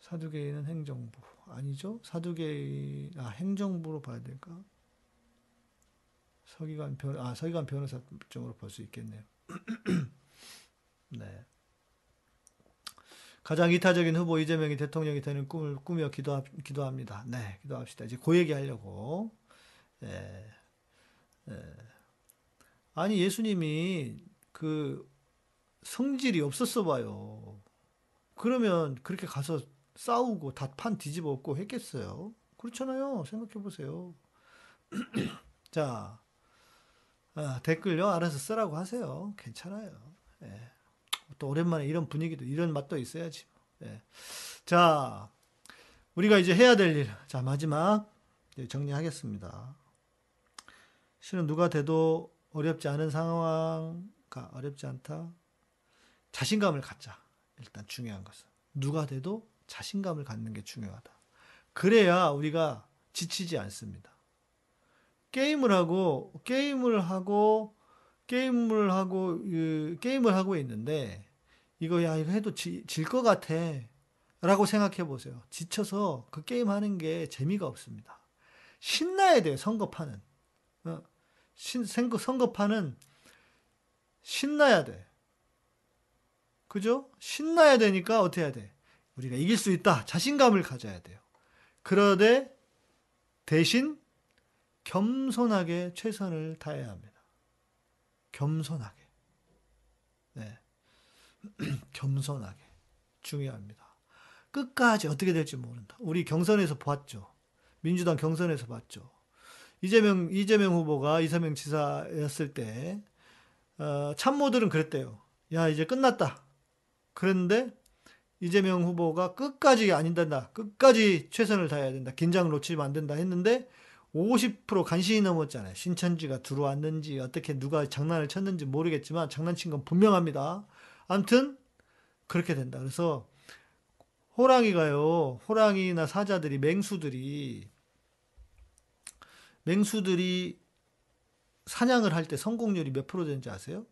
사두개인은 행정부 아니죠? 사두개인 아 행정부로 봐야 될까? 서기관 변, 아 서기관 변호사 쪽으로 볼 수 있겠네요. 네. 가장 이타적인 후보 이재명이 대통령이 되는 꿈을 꾸며 기도 기도합니다. 네, 기도합시다. 이제 그 얘기 하려고. 예. 예. 아니 예수님이 그 성질이 없었어 봐요. 그러면 그렇게 가서 싸우고 다판 뒤집어 엎고 했겠어요? 그렇잖아요. 생각해 보세요. 자, 아, 댓글요. 알아서 쓰라고 하세요. 괜찮아요. 예. 또 오랜만에 이런 분위기도, 이런 맛도 있어야지. 예. 자, 우리가 이제 해야 될 일. 자, 마지막 정리하겠습니다. 실은 누가 돼도 어렵지 않은 상황가 어렵지 않다. 자신감을 갖자. 일단 중요한 것은. 누가 돼도 자신감을 갖는 게 중요하다. 그래야 우리가 지치지 않습니다. 게임을 하고, 게임을 하고, 게임을 하고, 그, 게임을 하고 있는데, 이거, 야, 이거 해도 질 것 같아. 라고 생각해 보세요. 지쳐서 그 게임 하는 게 재미가 없습니다. 신나야 돼요, 선거판은. 어, 신, 선거, 선거판은 신나야 돼. 그죠? 신나야 되니까 어떻게 해야 돼? 우리가 이길 수 있다. 자신감을 가져야 돼요. 그러되 대신 겸손하게 최선을 다해야 합니다. 겸손하게. 네. 겸손하게. 중요합니다. 끝까지 어떻게 될지 모른다. 우리 경선에서 봤죠. 민주당 경선에서 봤죠. 이재명, 이재명 후보가 이재명 지사였을 때, 어, 참모들은 그랬대요. 야, 이제 끝났다. 그런데 이재명 후보가 끝까지 아닌단다. 끝까지 최선을 다해야 된다. 긴장을 놓치면 안 된다 했는데 50% 간신히 넘었잖아요. 신천지가 들어왔는지 어떻게 누가 장난을 쳤는지 모르겠지만 장난친 건 분명합니다. 암튼 그렇게 된다. 그래서 호랑이가요. 호랑이나 사자들이 맹수들이 맹수들이 사냥을 할 때 성공률이 몇 프로 되는지 아세요?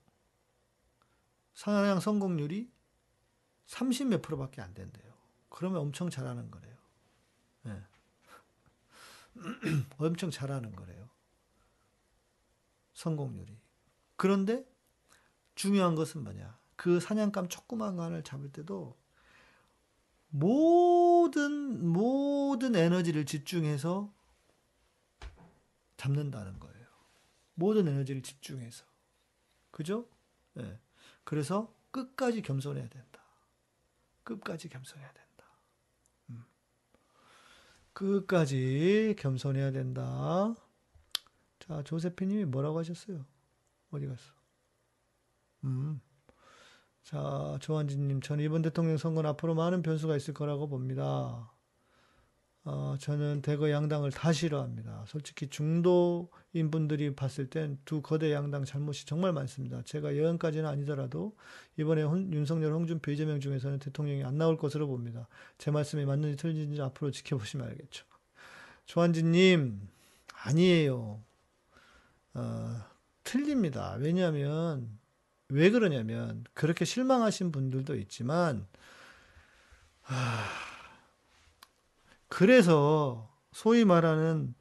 사냥 성공률이 30 몇 프로밖에 안 된대요. 그러면 엄청 잘하는 거래요. 네. 엄청 잘하는 거래요. 성공률이. 그런데 중요한 것은 뭐냐? 그 사냥감 조그만 간을 잡을 때도 모든 모든 에너지를 집중해서 잡는다는 거예요. 모든 에너지를 집중해서. 그죠? 네. 그래서 끝까지 겸손해야 된다. 끝까지 겸손해야 된다. 음. 끝까지 겸손해야 된다. 자, 조세피님이 뭐라고 하셨어요? 어디 갔어? 음. 자, 조한진님, 저는 이번 대통령 선거는 앞으로 많은 변수가 있을 거라고 봅니다. 어, 저는 대거 양당을 다 싫어합니다. 솔직히 중도인 분들이 봤을 땐 두 거대 양당 잘못이 정말 많습니다. 제가 예언까지는 아니더라도 이번에 홍, 윤석열, 홍준표, 이재명 중에서는 대통령이 안 나올 것으로 봅니다. 제 말씀이 맞는지 틀린지 앞으로 지켜보시면 알겠죠. 조한진님, 아니에요. 어, 틀립니다. 왜냐하면, 왜 그러냐면, 그렇게 실망하신 분들도 있지만, 하... 그래서 소위 말하는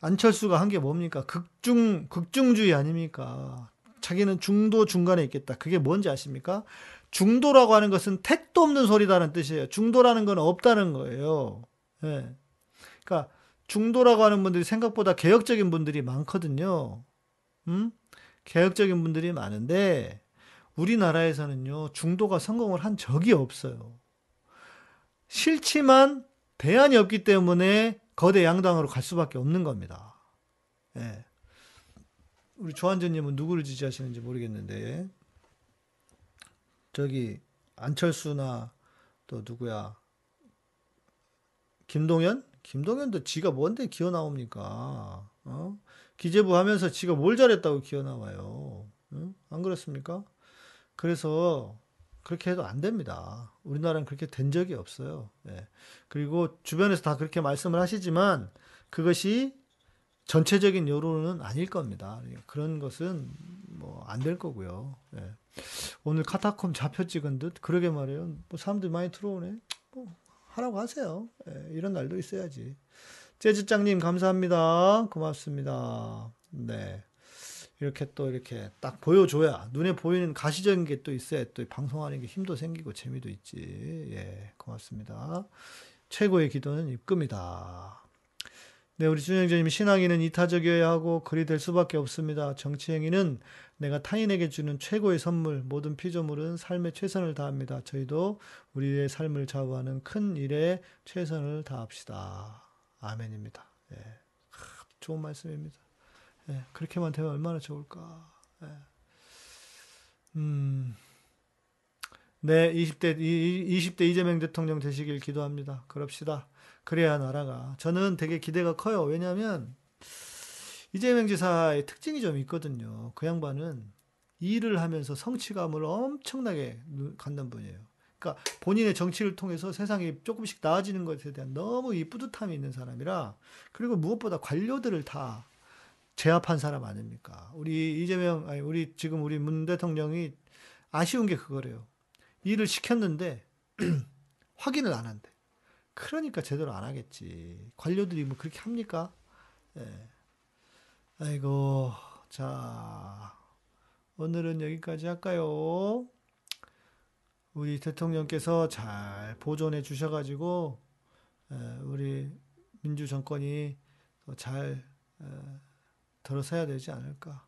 안철수가 한 게 뭡니까? 극중, 극중주의 아닙니까? 자기는 중도 중간에 있겠다. 그게 뭔지 아십니까? 중도라고 하는 것은 택도 없는 소리다는 뜻이에요. 중도라는 건 없다는 거예요. 예. 네. 그러니까 중도라고 하는 분들이 생각보다 개혁적인 분들이 많거든요. 음? 개혁적인 분들이 많은데 우리나라에서는요. 중도가 성공을 한 적이 없어요. 싫지만 대안이 없기 때문에 거대 양당으로 갈 수밖에 없는 겁니다. 예. 우리 조한전님은 누구를 지지하시는지 모르겠는데, 저기, 안철수나 또 누구야, 김동연? 김동연도 지가 뭔데 기어 나옵니까? 어? 기재부 하면서 지가 뭘 잘했다고 기어 나와요. 응? 안 그렇습니까? 그래서 그렇게 해도 안 됩니다. 우리나라는 그렇게 된 적이 없어요. 예. 그리고 주변에서 다 그렇게 말씀을 하시지만 그것이 전체적인 여론은 아닐 겁니다. 그런 것은 뭐 안 될 거고요. 예. 오늘 카타콤 좌표 찍은 듯 그러게 말해요. 뭐 사람들이 많이 들어오네. 뭐 하라고 하세요. 예. 이런 날도 있어야지. 재즈장님 감사합니다. 고맙습니다. 네. 이렇게 또 이렇게 딱 보여줘야 눈에 보이는 가시적인 게 또 있어야 또 방송하는 게 힘도 생기고 재미도 있지. 예, 고맙습니다. 최고의 기도는 입금이다. 네, 우리 준영자님 신앙인은 이타적이어야 하고 그리 될 수밖에 없습니다. 정치행위는 내가 타인에게 주는 최고의 선물, 모든 피조물은 삶에 최선을 다합니다. 저희도 우리의 삶을 좌우하는 큰 일에 최선을 다합시다. 아멘입니다. 예, 좋은 말씀입니다. 예, 그렇게만 되면 얼마나 좋을까. 예. 음, 네, 20대, 20대 이재명 대통령 되시길 기도합니다. 그럽시다. 그래야 나라가. 저는 되게 기대가 커요. 왜냐하면 이재명 지사의 특징이 좀 있거든요. 그 양반은 일을 하면서 성취감을 엄청나게 갖는 분이에요. 그러니까 본인의 정치를 통해서 세상이 조금씩 나아지는 것에 대한 너무 이 뿌듯함이 있는 사람이라 그리고 무엇보다 관료들을 다 제압한 사람 아닙니까? 우리 이재명 아니 우리 지금 우리 문 대통령이 아쉬운 게 그거래요. 일을 시켰는데 확인을 안 한대. 그러니까 제대로 안 하겠지. 관료들이 뭐 그렇게 합니까? 예. 아이고, 자, 오늘은 여기까지 할까요? 우리 대통령께서 잘 보존해 주셔가지고, 예, 우리 민주 정권이 잘 들어서야 되지 않을까.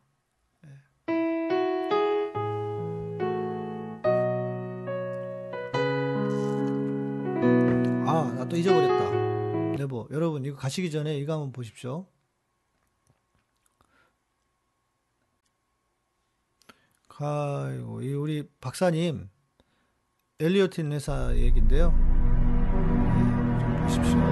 아, 나 또 잊어버렸다. 여보, 여러분, 이거 가시기 전에 이거 한번 보십시오. 아이고, 이 우리 박사님, 엘리어틴 회사. 네, 좀 보십시오.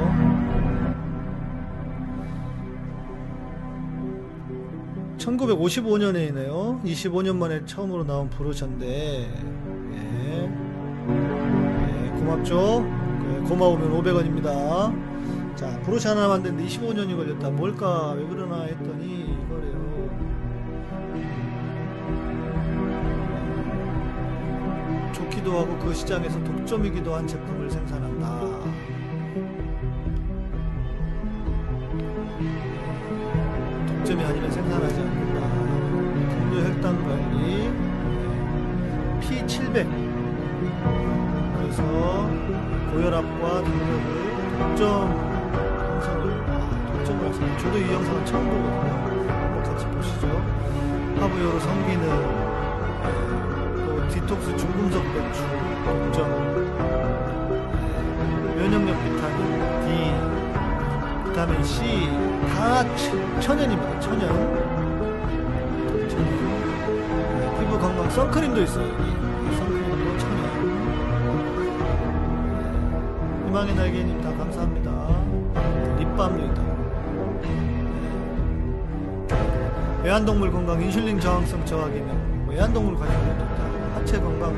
(1955년에이네요) (25년) 만에 처음으로 나온 브로셔인데 예. 예, 고맙죠 고마우면 500원입니다. 자, 브로시 하나 만드는데 25년이 걸렸다. 뭘까? 왜 그러나 했더니 이거래요. 좋기도 하고 그 시장에서 독점이기도 한 제품을 생산한다. 혈당 관리 P700 그래서 고혈압과 당뇨를 독점 영상을 아, 독점을 하시네 저도 이 영상을 처음 보거든요. 같이 보시죠. 하부요로 섬기는 네, 또 디톡스 중금속 배출 독점. 네, 면역력 비타민 D 비타민 C 다 천연입니다. 천연 천연 선크림도 있어요 여기 희망의 날개님 다 감사합니다. 립밤도 있다. 네. 애완동물 건강 인슐린 저항성 저하 기능 뭐 애완동물 관련 것도 있다. 하체 건강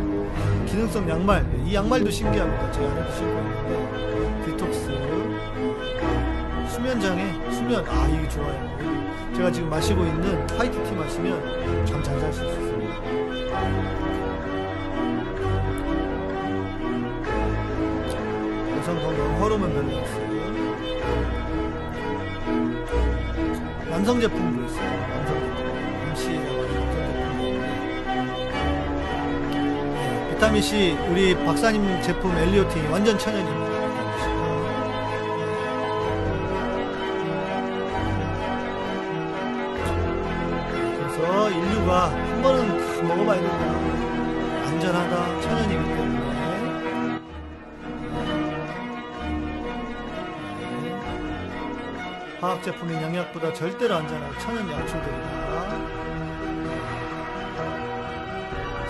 기능성 양말 이 양말도 신기합니다. 제 안에도 신고 있는데 디톡스 수면 장애 수면 아 이게 좋아요. 제가 지금 마시고 있는 화이트티 마시면 잠 잘 잘 수 있습니다. 밸런스 남성 제품도 있어요. 남성 제품 하는 남성 제품이 네, 비타민C 우리 박사님 제품 엘리오틴 완전 천연입니다 제품인 영약보다 절대로 안전한 천연 약초들이다.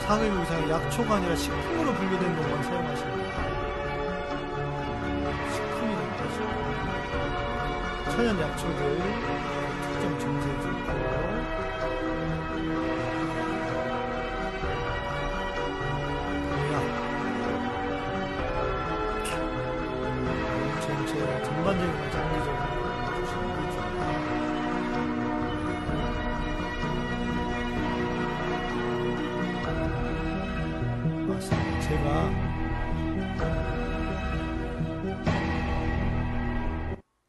상위 의상이 약초가 아니라 식품으로 분류된 것만 사용하십니다. 식품이라는 거죠. 천연 약초들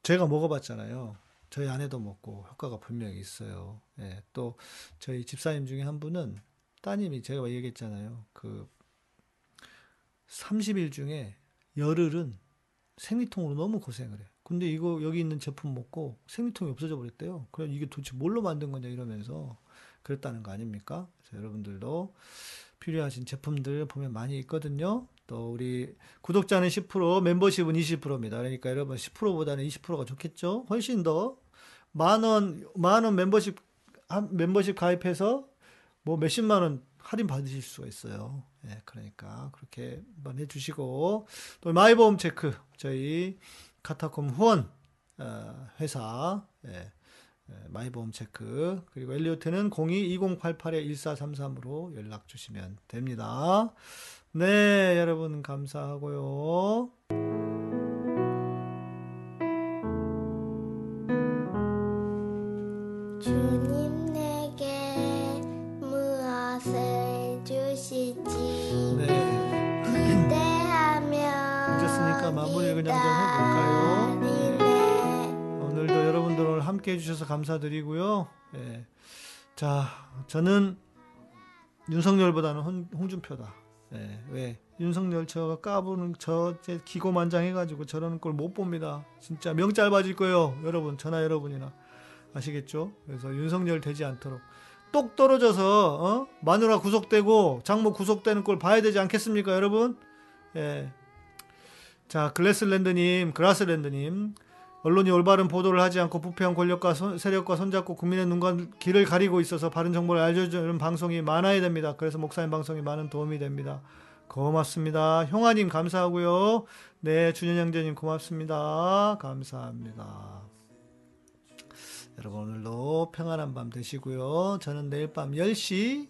제가 먹어봤잖아요. 저희 아내도 먹고 효과가 분명히 있어요. 예, 또 저희 집사님 중에 한 분은 따님이 제가 얘기했잖아요. 그 30일 중에 열흘은 생리통으로 너무 고생을 해. 근데 이거 여기 있는 제품 먹고 생리통이 없어져 버렸대요. 그럼 이게 도대체 뭘로 만든 거냐 이러면서 그랬다는 거 아닙니까? 그래서 여러분들도 필요하신 제품들 보면 많이 있거든요. 또 우리 구독자는 10%, 멤버십은 20%입니다. 그러니까 여러분 10%보다는 20%가 좋겠죠? 훨씬 더 만 원, 만원 멤버십, 멤버십 가입해서 뭐 몇십만 원 할인 받으실 수가 있어요. 예, 그러니까 그렇게 한번 해주시고 또 마이보험 체크 저희 카타콤 후원 어, 회사 예, 예, 마이보험 체크 그리고 엘리오트는 02-2088-1433으로 연락 주시면 됩니다. 네, 여러분 감사하고요. 주님 내게 무엇을 주실지 네, 기대하며 늦었으니까 마무리를 그냥 좀 해볼까요? 오늘도 여러분들 오늘 함께 해주셔서 감사드리고요. 예. 자, 저는 윤석열보다는 홍, 홍준표다. 예, 왜? 윤석열 저가 까부는 저제 기고만장해가지고 저러는 걸 못 봅니다. 진짜 명 짧아질 거예요, 여러분. 전화 여러분이나 아시겠죠? 그래서 윤석열 되지 않도록 똑 떨어져서 어? 마누라 구속되고 장모 구속되는 걸 봐야 되지 않겠습니까, 여러분? 예. 자, 글래스랜드님, 그라스랜드님, 언론이 올바른 보도를 하지 않고 부패한 권력과 손- 세력과 손잡고 국민의 눈과 길을 가리고 있어서 바른 정보를 알려주는 방송이 많아야 됩니다. 그래서 목사님 방송이 많은 도움이 됩니다. 고맙습니다. 형아님 감사하고요. 네, 준현 형제님 고맙습니다. 감사합니다. 여러분 오늘도 평안한 밤 되시고요. 저는 내일 밤 10시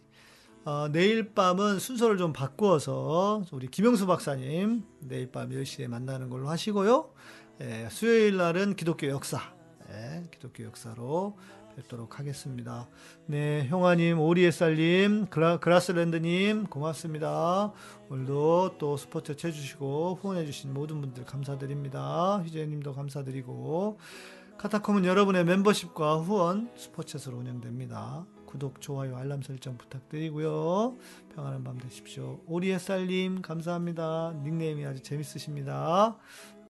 어, 내일 밤은 순서를 좀 바꾸어서 우리 김영수 박사님 내일 밤 10시에 만나는 걸로 하시고요. 예, 수요일 날은 기독교 역사, 예, 기독교 역사로 뵙도록 하겠습니다. 네, 형아님, 오리에살님, 그라, 그라스랜드님, 고맙습니다. 오늘도 또 스포츠 쳐주시고 후원해주신 모든 분들 감사드립니다. 희재님도 감사드리고, 카타콤은 여러분의 멤버십과 후원 스포츠로 운영됩니다. 구독, 좋아요, 알람 설정 부탁드리고요. 평안한 밤 되십시오. 오리에살님, 감사합니다. 닉네임이 아주 재밌으십니다.